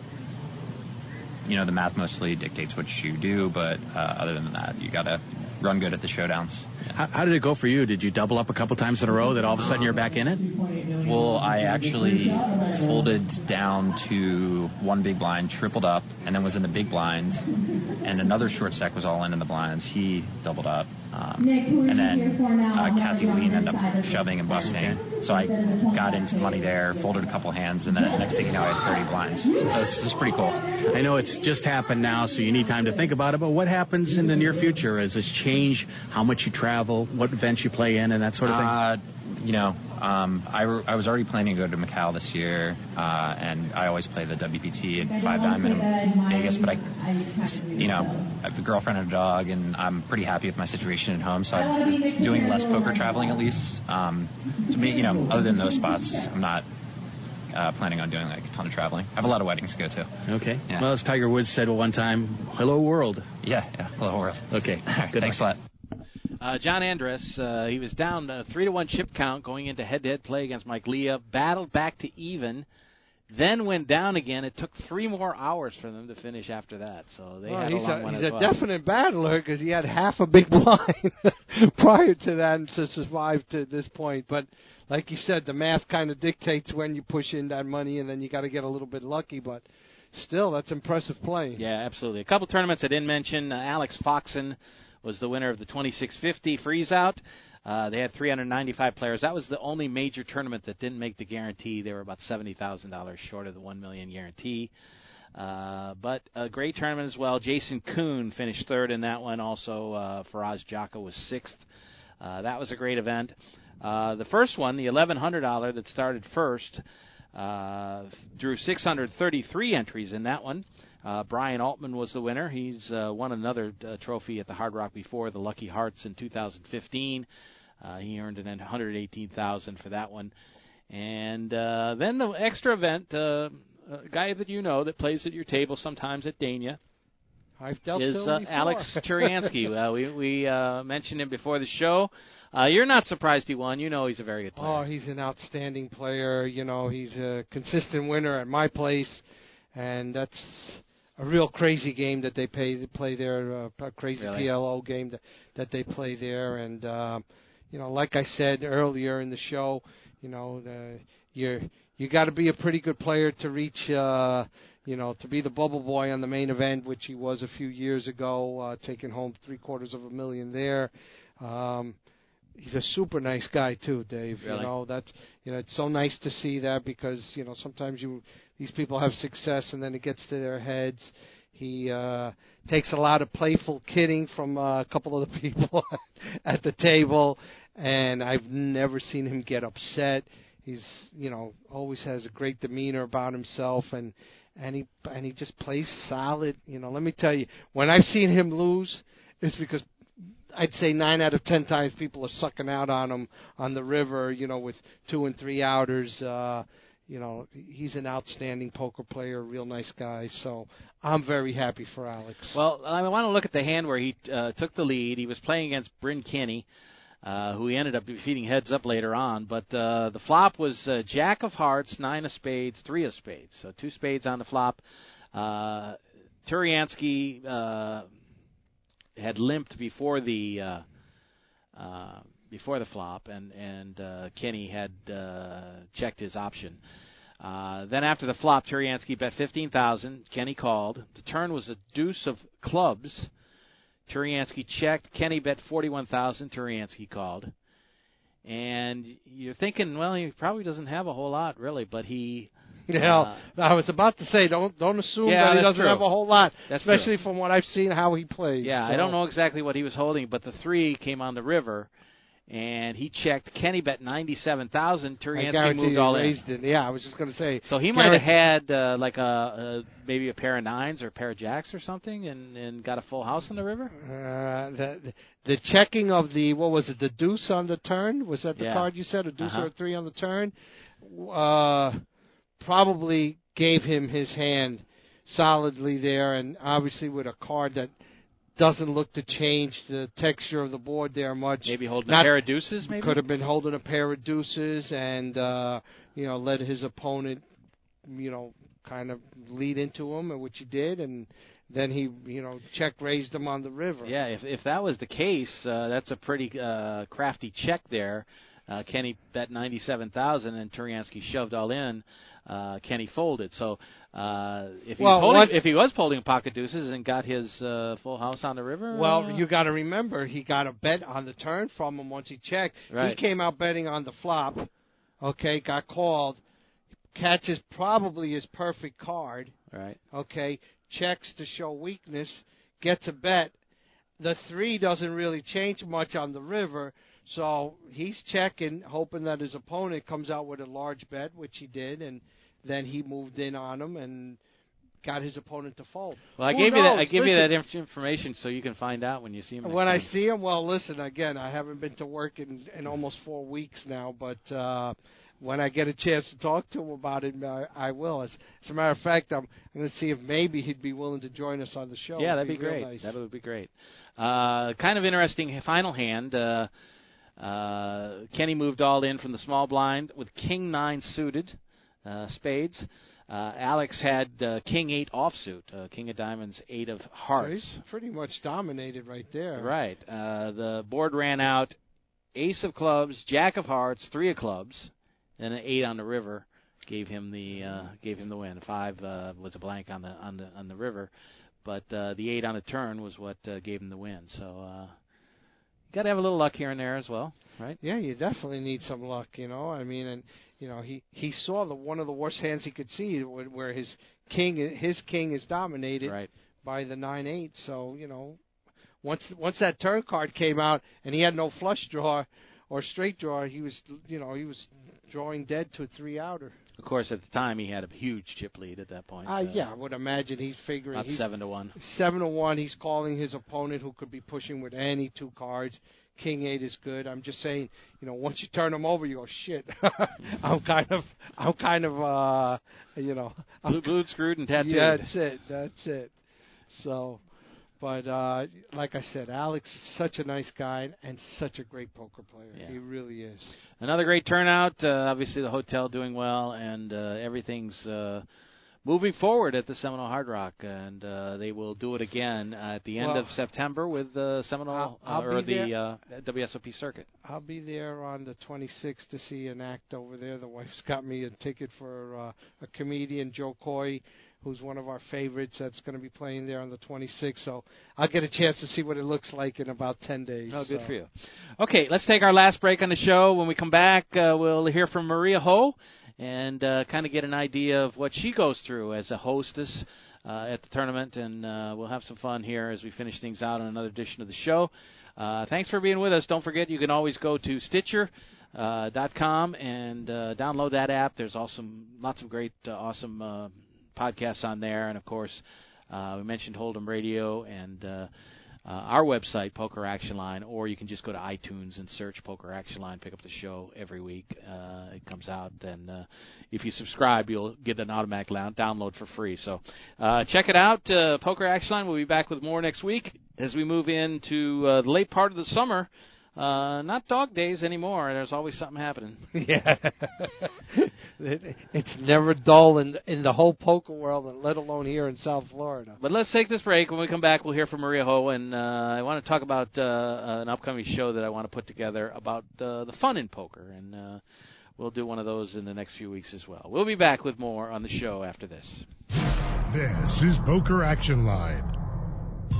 you know the math mostly dictates what you do, but uh, other than that, you gotta run good at the showdowns. How, how, did it go for you? Did you double up a couple times in a row that all of a sudden you're back in it? Well, I actually folded down to one big blind, tripled up, and then was in the big blind, and another short stack was all in in the blinds. He doubled up. Um, and then uh, Kathy Lehne ended up shoving and busting. So I got into money there, folded a couple hands, and then next thing you know, I had 30 blinds. So it's, it's pretty cool. I know it's just happened now, so you need time to think about it. But what happens in the near future? Does this change how much you travel, what events you play in, and that sort of thing? Uh, you know, um, I, re- I was already planning to go to Macau this year, uh, and I always play the WPT and Five Diamond in Vegas. But I, you know, I have a girlfriend and a dog, and I'm pretty happy with my situation at home. So I'm doing less poker traveling at least. Um, to me, you know, other than those spots, I'm not uh, planning on doing like a ton of traveling. I have a lot of weddings to go to. Okay. Yeah. Well, as Tiger Woods said one time, "Hello world." Yeah, yeah. Hello world. Okay. Good Thanks luck. a lot. Uh, John Andress, uh, he was down a three to one chip count going into head-to-head play against Mike Leah. Battled back to even, then went down again. It took three more hours for them to finish after that. So they well, had he's a long a, one He's as a well. definite battler because he had half a big blind prior to that and to survive to this point. But like you said, the math kind of dictates when you push in that money, and then you got to get a little bit lucky. But still, that's impressive play. Yeah, absolutely. A couple tournaments I didn't mention. Uh, Alex Foxen was the winner of the 2650 freezeout. Uh, they had 395 players. That was the only major tournament that didn't make the guarantee. They were about seventy thousand dollars short of the one million guarantee. Uh, but a great tournament as well. Jason Kuhn finished third in that one. Also, uh, Faraz Jaka was sixth. Uh, that was a great event. Uh, the first one, the $1,100 that started first, uh, drew 633 entries in that one. Uh, Brian Altman was the winner. He's uh, won another uh, trophy at the Hard Rock before, the Lucky Hearts in 2015. Uh, he earned an 118,000 for that one. And uh, then the extra event, uh, a guy that you know that plays at your table sometimes at Dania. I've dealt is uh. Alex Turyansky. uh, we we uh, mentioned him before the show. Uh, you're not surprised he won. You know he's a very good player. Oh, he's an outstanding player. You know, he's a consistent winner at my place, and that's a real crazy game that they play play there. Uh, a crazy Really? PLO game that that they play there, and um, you know, like I said earlier in the show, you know, the, you're you got to be a pretty good player to reach. Uh, you know, to be the bubble boy on the main event, which he was a few years ago, uh, taking home three quarters of a million there. Um, he's a super nice guy too, Dave. Really? You know that's you know it's so nice to see that because you know sometimes you these people have success and then it gets to their heads. He uh, takes a lot of playful kidding from uh, a couple of the people at the table, and I've never seen him get upset. He's you know always has a great demeanor about himself and and he and he just plays solid. You know, let me tell you, when I've seen him lose, it's because I'd say nine out of ten times people are sucking out on him on the river. You know, with two and three outers. Uh, you know, he's an outstanding poker player, real nice guy. So I'm very happy for Alex. Well, I want to look at the hand where he uh, took the lead. He was playing against Bryn Kenney, uh, who he ended up defeating heads up later on. But uh, the flop was uh, Jack of Hearts, Nine of Spades, Three of Spades. So two spades on the flop. Uh, Turyansky uh, had limped before the uh, uh, before the flop, and and uh, Kenney had uh, checked his option. Uh, then after the flop, Turyansky bet fifteen thousand. Kenney called. The turn was a deuce of clubs. Turyansky checked. Kenney bet forty-one thousand. Turyansky called. And you're thinking, well, he probably doesn't have a whole lot, really, but he. Yeah, uh, I was about to say, don't don't assume Yeah, that he doesn't true. have a whole lot, That's especially true. from what I've seen how he plays. Yeah, I don't know exactly what he was holding, but the three came on the river, and he checked. Kenney bet ninety-seven thousand. I Turyansky moved all in. it. Yeah, I was just going to say. So he might have had uh, like a, a maybe a pair of nines or a pair of jacks or something, and and got a full house in the river. Uh, the the checking of the what was it the deuce on the turn was that the Yeah. card you said a deuce Uh-huh. or a three on the turn uh probably gave him his hand solidly there and obviously with a card that doesn't look to change the texture of the board there much Maybe holding Not- a pair of deuces, maybe. could have been holding a pair of deuces and uh you know let his opponent you know kind of lead into him which he did and then he you know check raised him on the river Yeah, if if that was the case, uh, that's a pretty uh, crafty check there. Uh, Kenney bet ninety-seven thousand, and Turyansky shoved all in. Uh, Kenney folded. So uh, if he Well, was holding, once- if he was holding pocket deuces and got his uh, full house on the river, Well, uh, you got to remember he got a bet on the turn from him once he checked. Right. He came out betting on the flop. Okay, got called. Catches probably his perfect card. right. Okay, checks to show weakness. Gets a bet. The three doesn't really change much on the river, so he's checking, hoping that his opponent comes out with a large bet, which he did, and then he moved in on him and got his opponent to fold. Well, I Who gave you that. I knows? gave you that information so you can find out when you see him. when I see him, well, listen again. I haven't been to work in, in almost four weeks now, but uh, when I get a chance to talk to him about it, I, I will. As, as a matter of fact, I'm, I'm going to see if maybe he'd be willing to join us on the show. Yeah, It'd that'd be real great. nice. That would be great. Uh, kind of interesting final hand. Uh, uh, Kenney moved all in from the small blind with King nine suited, uh, spades. Uh, Alex had uh, King eight offsuit, uh, King of diamonds, eight of So hearts. he's pretty much dominated right there. Right. Uh, the board ran out ace of clubs, jack of hearts, three of clubs, and an eight on the river gave him the uh, gave him the win. Five uh, was a blank on the on the on the river, but uh, the eight on the turn was what uh, gave him the win. So uh, got to have a little luck here and there as well, right? Yeah, you definitely need some luck, you know. I mean, and you know, he he saw the one of the worst hands he could see, where his king his king is dominated Right. by the nine eight. So you know, once once that turn card came out and he had no flush draw or straight draw, he was you know he was drawing dead to a three outer. Of course, at the time he had a huge chip lead at that point. Uh, yeah, I would imagine he's figuring about he's seven to one. seven to one. He's calling his opponent who could be pushing with any two cards. King eight is good. I'm just saying, you know, once you turn them over, you go shit. I'm kind of, I'm kind of, uh, you know, I'm Blue, blued, screwed, and tattooed. Yeah, that's it. That's it. So, But uh, like I said, Alex is such a nice guy and such a great poker player. Yeah. He really is. Another great turnout. Uh, obviously, the hotel doing well, and uh, everything's uh, moving forward at the Seminole Hard Rock, and uh, they will do it again at the end Well, of September with the Seminole I'll- I'll uh, or the uh, WSOP circuit. I'll be there on the 26th to see an act over there. The wife's got me a ticket for uh, a comedian, Jo Koy, who's one of our favorites. That's going to be playing there on the 26th. So I'll get a chance to see what it looks like in about 10 days. Oh, good so. for you. Okay, let's take our last break on the show. When we come back, uh, we'll hear from Maria Ho and uh, kind of get an idea of what she goes through as a hostess uh, at the tournament, and uh, we'll have some fun here as we finish things out on another edition of the show. Uh, thanks for being with us. Don't forget, you can always go to Stitcher. Uh, dot com and uh, download that app. There's also lots of great, uh, awesome uh, podcasts on there, and of course, uh, we mentioned Hold'em Radio and uh, uh, our website, Poker Action Line, or you can just go to iTunes and search Poker Action Line. Pick up the show every week. Uh, it comes out, and uh, if you subscribe, you'll get an automatic download for free. So uh, check it out. Uh, Poker Action Line. We'll be back with more next week as we move into uh, the late part of the summer. Uh, not dog days anymore. There's always something happening. Yeah. It- it's never dull in in the whole poker world, and let alone here in South Florida. But let's take this break. When we come back, we'll hear from Maria Ho, and uh, I want to talk about uh, an upcoming show that I want to put together about uh, the fun in poker, and uh, we'll do one of those in the next few weeks as well. We'll be back with more on the show after this. This is Poker Action Line.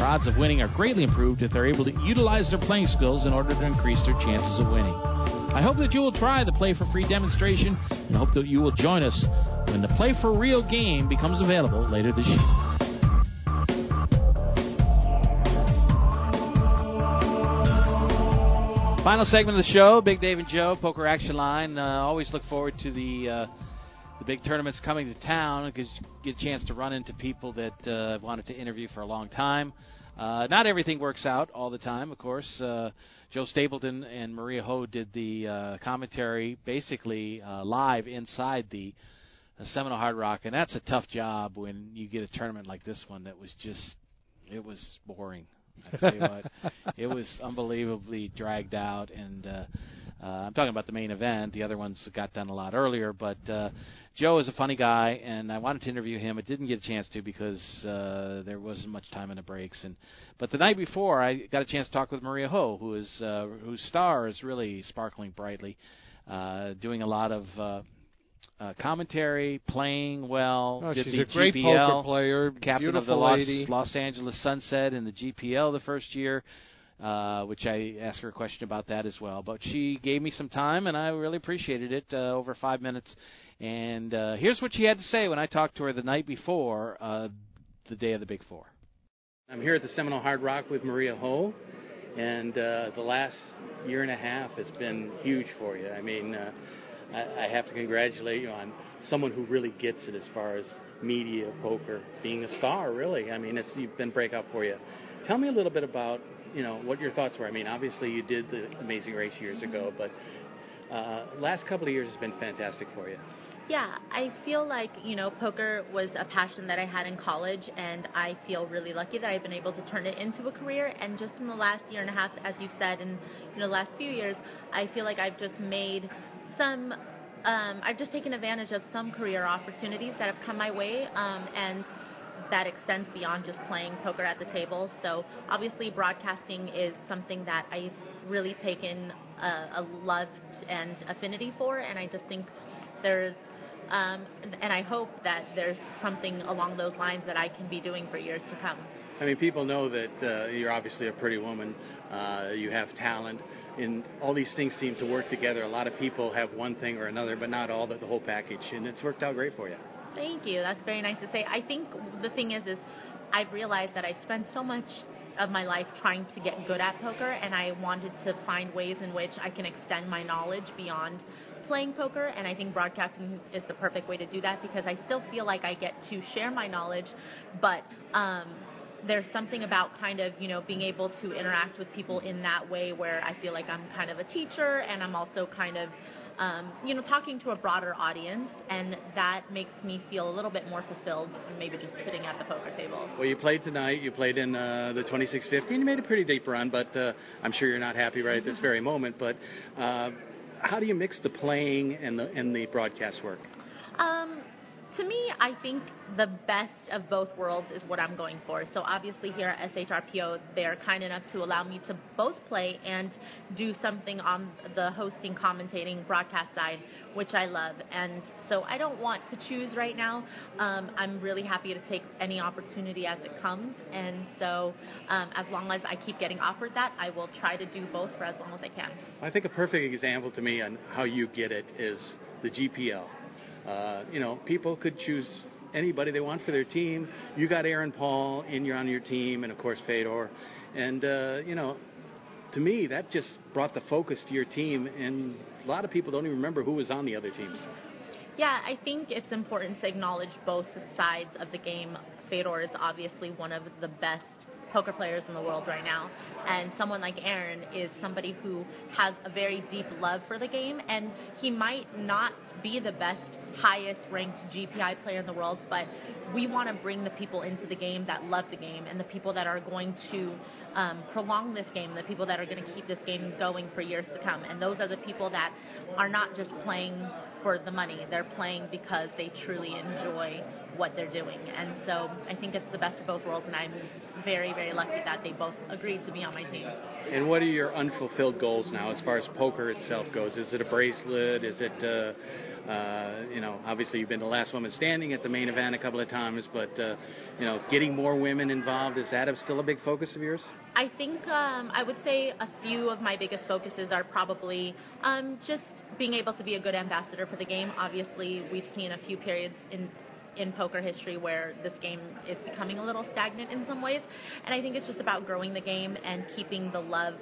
Their odds of winning are greatly improved if they're able to utilize their playing skills in order to increase their chances of winning. I hope that you will try the Play for Free demonstration and hope that you will join us when the Play for Real game becomes available later this year. Final segment of the show, Big Dave and Joe, Poker Action Line. Uh, always look forward to the uh, the big tournaments coming to town you get a chance to run into people that uh, I've wanted to interview for a long time. Uh, not everything works out all the time, of course. Uh, Joe Stapleton and Maria Ho did the uh, commentary basically uh, live inside the uh, Seminole Hard Rock, and that's a tough job when you get a tournament like this one that was just it was boring. I tell you what, it was unbelievably dragged out, and uh, uh, I'm talking about the main event. The other ones got done a lot earlier, but uh, Joe is a funny guy, and I wanted to interview him. I didn't get a chance to because uh, there wasn't much time in the breaks. And but the night before, I got a chance to talk with Maria Ho, who is uh, whose star is really sparkling brightly, uh, doing a lot of. Uh, uh, commentary, playing well. Oh, she's a great GPL, poker player, captain of the Los. Los Angeles Sunset in the GPL the first year, uh, which I asked her a question about that as well. But she gave me some time, and I really appreciated it. Uh, over five minutes, and uh, here's what she had to say when I talked to her the night before uh, the day of the Big Four. I'm here at the Seminole Hard Rock with Maria Ho, and uh, the last year and a half has been huge for you. I mean. Uh, I, I have to congratulate you on someone who really gets it as far as media, poker, being a star. Really, I mean, it's you've been breakout for you. Tell me a little bit about you know what your thoughts were. I mean, obviously you did the Amazing Race years ago, but uh, last couple of years has been fantastic for you. Yeah, I feel like, you know, poker was a passion that I had in college, and I feel really lucky that I've been able to turn it into a career. And just in the last year and a half, as you've said, and you know, the last few years, I feel like I've just made some. Um, I've just taken advantage of some career opportunities that have come my way, um, and that extends beyond just playing poker at the table. So obviously, broadcasting is something that I've really taken a, a love and affinity for, and I just think there's um, and I hope that there's something along those lines that I can be doing for years to come. I mean, people know that uh, you're obviously a pretty woman. Uh, you have talent, and all these things seem to work together. A lot of people have one thing or another, but not all the, the whole package, and it's worked out great for you. Thank you. That's very nice to say. I think the thing is, is I've realized that I've spent so much of my life trying to get good at poker, and I wanted to find ways in which I can extend my knowledge beyond playing poker, and I think broadcasting is the perfect way to do that because I still feel like I get to share my knowledge, but um, there's something about kind of you know being able to interact with people in that way where I feel like I'm kind of a teacher and I'm also kind of um, you know talking to a broader audience, and that makes me feel a little bit more fulfilled than maybe just sitting at the poker table. Well, you played tonight. You played in uh, the 2650, and you made a pretty deep run, but uh, I'm sure you're not happy right at this very moment. But uh, how do you mix the playing and the and the broadcast work? Um, to me, I think the best of both worlds is what I'm going for. So obviously here at SHRPO, they're kind enough to allow me to both play and do something on the hosting, commentating, broadcast side, which I love. And so I don't want to choose right now. Um, I'm really happy to take any opportunity as it comes. And so um, as long as I keep getting offered that, I will try to do both for as long as I can. I think a perfect example to me on how you get it is the GPL uh, you know, people could choose anybody they want for their team. You got Aaron Paul in your on your team, and of course Fedor, and uh, you know, to me that just brought the focus to your team, and a lot of people don't even remember who was on the other teams. Yeah, I think it's important to acknowledge both sides of the game. Fedor is obviously one of the best poker players in the world right now. And someone like Aaron is somebody who has a very deep love for the game, and he might not be the best highest ranked GPI player in the world, but we want to bring the people into the game that love the game and the people that are going to um, prolong this game, the people that are going to keep this game going for years to come. And those are the people that are not just playing for the money, they're playing because they truly enjoy what they're doing. And so I think it's the best of both worlds, and I'm very, very lucky that they both agreed to be on my team. And what are your unfulfilled goals now as far as poker itself goes? Is it a bracelet? Is it uh, uh, you know, obviously you've been the last woman standing at the main event a couple of times, but uh, you know, getting more women involved is that still a big focus of yours? I think um, I would say a few of my biggest focuses are probably um, just being able to be a good ambassador for the game. Obviously, we've seen a few periods in in poker history where this game is becoming a little stagnant in some ways, and I think it's just about growing the game and keeping the love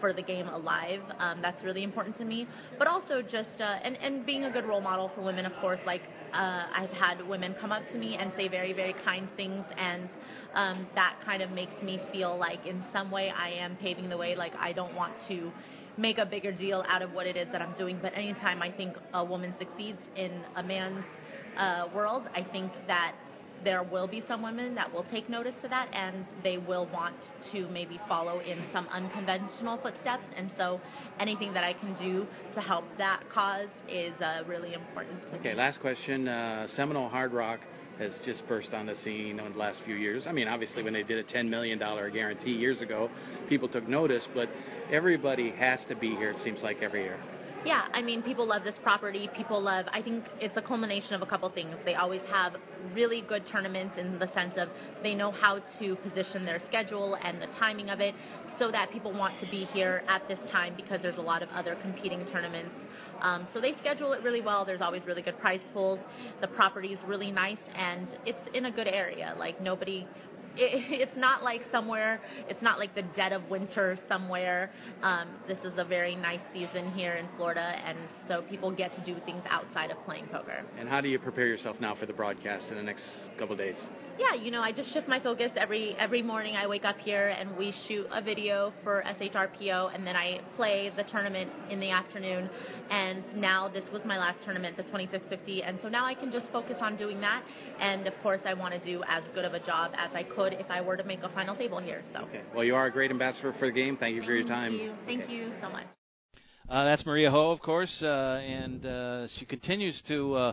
for the game alive. Um, that's really important to me. But also just uh, and and being a good role model for women, of course. Like uh, I've had women come up to me and say very very kind things, and um, that kind of makes me feel like in some way I am paving the way. Like I don't want to make a bigger deal out of what it is that I'm doing. But anytime I think a woman succeeds in a man's uh, world, I think that there will be some women that will take notice to that and they will want to maybe follow in some unconventional footsteps. And so anything that I can do to help that cause is uh, really important. Okay, last question. Uh, Seminole Hard Rock has just burst on the scene in the last few years. I mean, obviously, when they did a $10 million guarantee years ago, people took notice, but everybody has to be here, it seems like, every year. Yeah, I mean, people love this property. People love, I think it's a culmination of a couple things. They always have really good tournaments in the sense of they know how to position their schedule and the timing of it so that people want to be here at this time because there's a lot of other competing tournaments. Um, so they schedule it really well. There's always really good prize pools. The property is really nice and it's in a good area. Like nobody it, it's not like somewhere. It's not like the dead of winter somewhere. Um, this is a very nice season here in Florida, and so people get to do things outside of playing poker. And how do you prepare yourself now for the broadcast in the next couple of days? Yeah, you know, I just shift my focus every every morning. I wake up here and we shoot a video for SHRPO, and then I play the tournament in the afternoon. And now this was my last tournament, the 2550, and so now I can just focus on doing that. And of course, I want to do as good of a job as I could if I were to make a final table here. So. Okay. Well, you are a great ambassador for the game. Thank you Thank for your time. Thank you. Thank okay. you so much. Uh, that's Maria Ho, of course, uh, and uh, she continues to uh,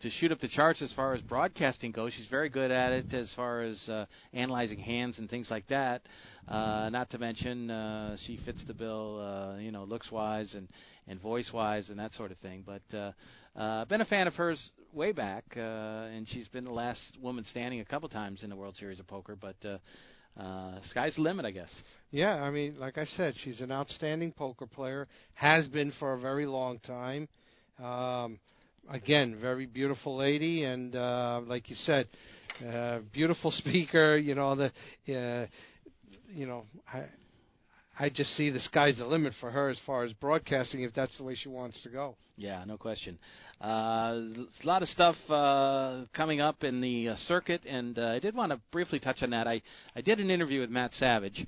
to shoot up the charts as far as broadcasting goes. She's very good at it as far as uh, analyzing hands and things like that. Uh, not to mention, uh, she fits the bill, uh, you know, looks wise and and voice wise and that sort of thing. But uh, uh, been a fan of hers way back, uh, and she's been the last woman standing a couple times in the World Series of Poker. But uh, uh, sky's the limit, I guess. Yeah, I mean, like I said, she's an outstanding poker player. Has been for a very long time. Um, again, very beautiful lady, and uh, like you said, uh, beautiful speaker. You know the, uh, you know, I, I just see the sky's the limit for her as far as broadcasting, if that's the way she wants to go. Yeah, no question. Uh, a lot of stuff uh, coming up in the uh, circuit, and uh, I did want to briefly touch on that. I I did an interview with Matt Savage,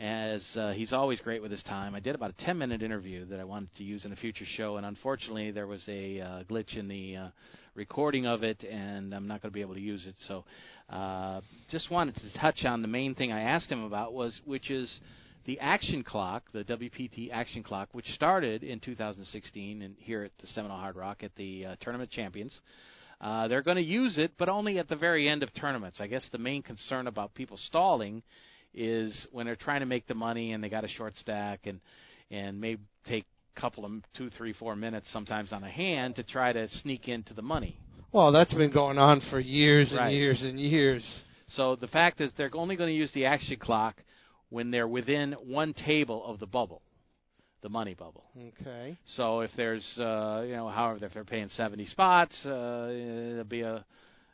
as uh, he's always great with his time. I did about a 10 minute interview that I wanted to use in a future show, and unfortunately there was a uh, glitch in the recording of it, and I'm not going to be able to use it. So, just wanted to touch on the main thing I asked him about was, which is the action clock, the WPT action clock, which started in 2016 and here at the Seminole Hard Rock at the uh, Tournament Champions. Uh, they're going to use it, but only at the very end of tournaments. I guess the main concern about people stalling is when they're trying to make the money and they got a short stack and and may take a couple of two, three, four minutes sometimes on a hand to try to sneak into the money. Well, that's been going on for years and Right. years and years. So the fact is they're only going to use the action clock when they're within one table of the bubble, the money bubble. Okay. So if there's, uh, you know, however, if they're paying 70 spots, uh, it'll be a,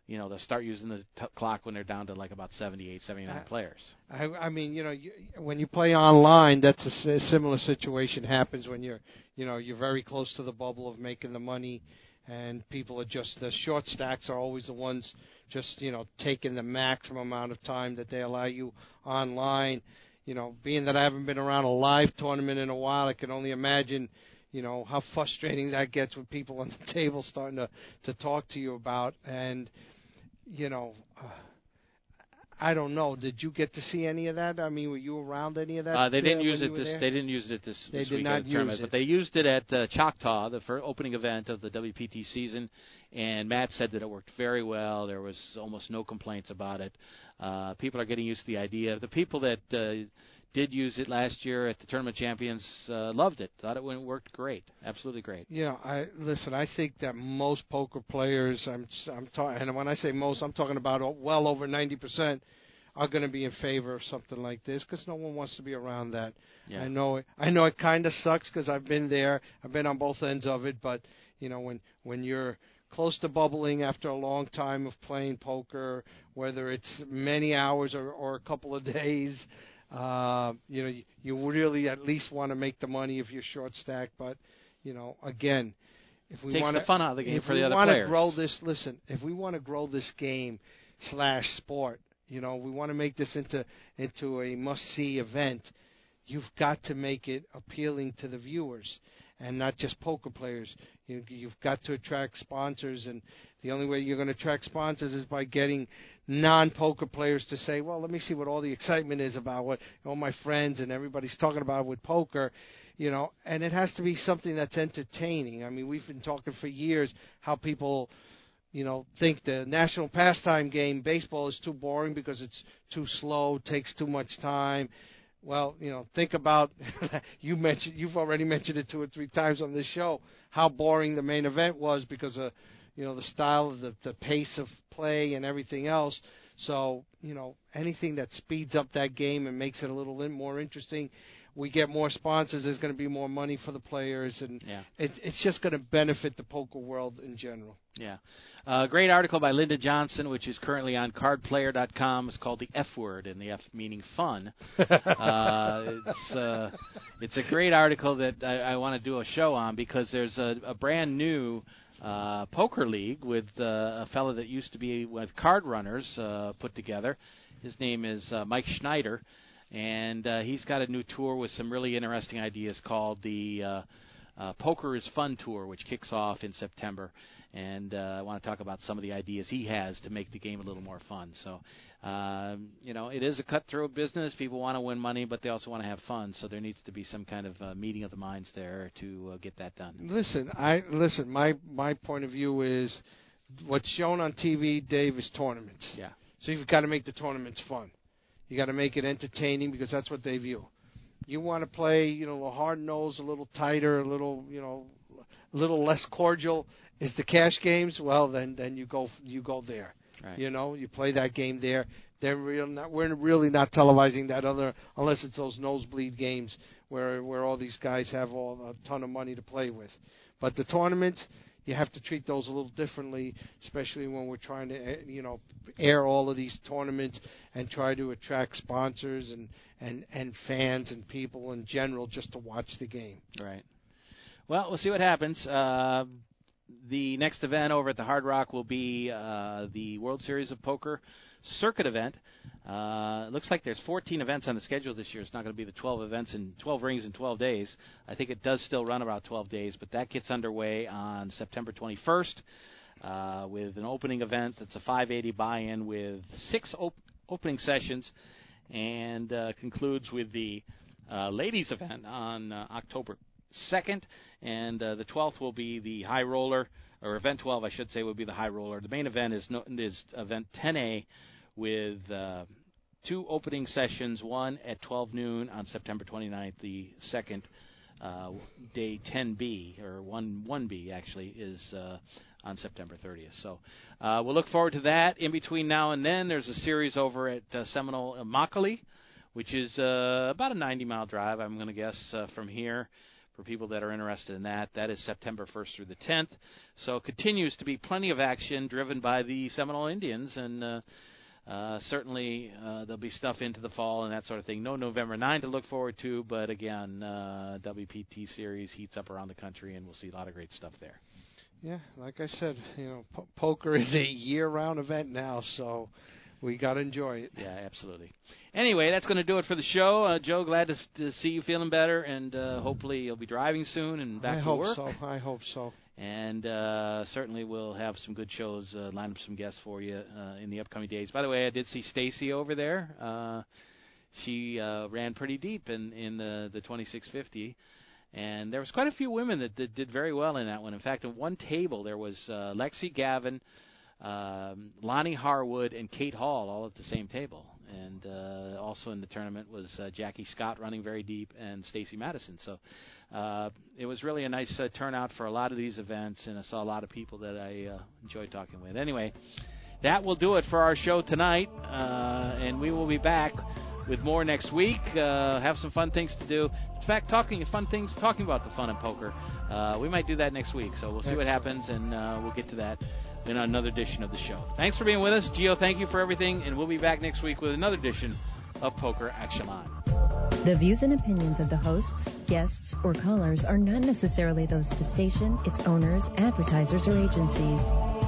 you know, they'll start using the t- clock when they're down to like about 78, 79 Uh, players. I, I mean, you know, you, when you play online, that's a similar situation happens when you're, you know, you're very close to the bubble of making the money, and people are just the short stacks are always the ones just, you know, taking the maximum amount of time that they allow you online. You know, being that I haven't been around a live tournament in a while, I can only imagine, you know, how frustrating that gets with people on the table starting to to talk to you about. And you know, uh, I don't know. Did you get to see any of that? I mean, were you around any of that? Uh, they didn't use it this. there? They didn't use it this. They this did not at the tournament, use but they used it at uh, Choctaw, the first opening event of the WPT season. And Matt said that it worked very well. There was almost no complaints about it. Uh, people are getting used to the idea. The people that uh, did use it last year at the tournament champions uh, loved it. Thought it went, worked great. Absolutely great. Yeah, I listen. I think that most poker players, I'm I'm talking, and when I say most, I'm talking about well over ninety percent, are going to be in favor of something like this because no one wants to be around that. Yeah. I know it. I know it kind of sucks because I've been there. I've been on both ends of it, but you know when when you're close to bubbling after a long time of playing poker, whether it's many hours or, or a couple of days, uh, you know, you, you really at least want to make the money if you're short stack. But you know, again, if we want the fun out of the game if for we the other wanna grow this, listen, if we want to grow this game slash sport, you know, we want to make this into into a must see event. You've got to make it appealing to the viewers and not just poker players. You, you've got to attract sponsors, and the only way you're going to attract sponsors is by getting non-poker players to say, "Well, let me see what all the excitement is about what all my friends and everybody's talking about with poker." You know, and it has to be something that's entertaining. I mean, we've been talking for years how people you know, think the national pastime game, baseball, is too boring because it's too slow, takes too much time. Well, you know, think about you mentioned you've already mentioned it two or three times on this show how boring the main event was because of you know the style of the the pace of play and everything else. So you know anything that speeds up that game and makes it a little more interesting. we get more sponsors. There's going to be more money for the players, and Yeah. it's it's just going to benefit the poker world in general. Yeah. Uh, great article by Linda Johnson, which is currently on cardplayer.com. It's called The F Word, and the F meaning fun. uh, it's, uh, it's a great article that I, I want to do a show on because there's a, a brand new uh, poker league with uh, a fellow that used to be with Card Runners uh, put together. His name is uh, Mike Schneider, and uh, he's got a new tour with some really interesting ideas called the uh, uh, Poker is Fun Tour, which kicks off in September. And uh, I want to talk about some of the ideas he has to make the game a little more fun. So, um, you know, it is a cutthroat business. People want to win money, but they also want to have fun. So there needs to be some kind of uh, meeting of the minds there to uh, get that done. Listen, I listen. My my point of view is what's shown on TV, Dave, is tournaments. Yeah. So you've got to make the tournaments fun. You got to make it entertaining because that's what they view. You want to play, you know, a hard nose, a little tighter, a little, you know, a little less cordial. Is the cash games? Well, then then you go you go there. Right. You know, you play that game there. They're real not, we're really not televising that other unless it's those nosebleed games where where all these guys have all a ton of money to play with. But the tournaments, you have to treat those a little differently, especially when we're trying to eh, you know air all of these tournaments and try to attract sponsors and and and fans and people in general just to watch the game. Right. Well, we'll see what happens. Uh, the next event over at the Hard Rock will be uh, the World Series of Poker circuit event. Uh, looks like there's 14 events on the schedule this year. It's not going to be the 12 events in 12 rings in 12 days. I think it does still run about 12 days, but that gets underway on September 21st uh, with an opening event that's a 580 buy-in with six op- opening sessions, and uh, concludes with the uh, ladies event on uh, October 2nd, and uh, the 12th will be the high roller, or event 12, I should say, will be the high roller. The main event is no, is event 10A with uh, two opening sessions, one at 12 noon on September 29th, the second uh, day 10B or 1 1B actually is uh, on September 30th. So uh, we'll look forward to that. In between now and then, there's a series over at uh, Seminole Immokalee, which is uh, about a 90 mile drive, I'm going to guess, uh, from here. For people that are interested in that, that is September 1st through the 10th. So it continues to be plenty of action driven by the Seminole Indians, and uh, certainly uh, there'll be stuff into the fall and that sort of thing. No November 9 to look forward to, but again, uh, WPT series heats up around the country, and we'll see a lot of great stuff there. Yeah, like I said, you know, po- poker is a year-round event now, so we got to enjoy it. Yeah, absolutely. Anyway, that's going to do it for the show. Uh, Joe, glad to, to see you feeling better, and uh, hopefully you'll be driving soon and back I to hope so. I hope so. And uh, certainly we'll have some good shows, uh, line up some guests for you uh, in the upcoming days. By the way, I did see Stacy over there. Uh, she uh, ran pretty deep in in the the 2650, and there was quite a few women that did, did very well in that one. In fact, at one table there was uh, Lexy Gavin, um, Lonnie Harwood, and Kate Hall all at the same table. And uh, also in the tournament was uh, Jackie Scott running very deep and Stacy Matuson. So uh, it was really a nice uh, turnout for a lot of these events, and I saw a lot of people that I uh, enjoyed talking with. Anyway, that will do it for our show tonight, uh, and we will be back with more next week. Uh, have some fun things to do. In fact, talking fun things, talking about the fun in poker. Uh, we might do that next week, so we'll see what happens, and uh, we'll get to that in another edition of the show. Thanks for being with us, Gio. Thank you for everything, and we'll be back next week with another edition of Poker Action Live. The views and opinions of the hosts, guests, or callers are not necessarily those of the station, its owners, advertisers, or agencies.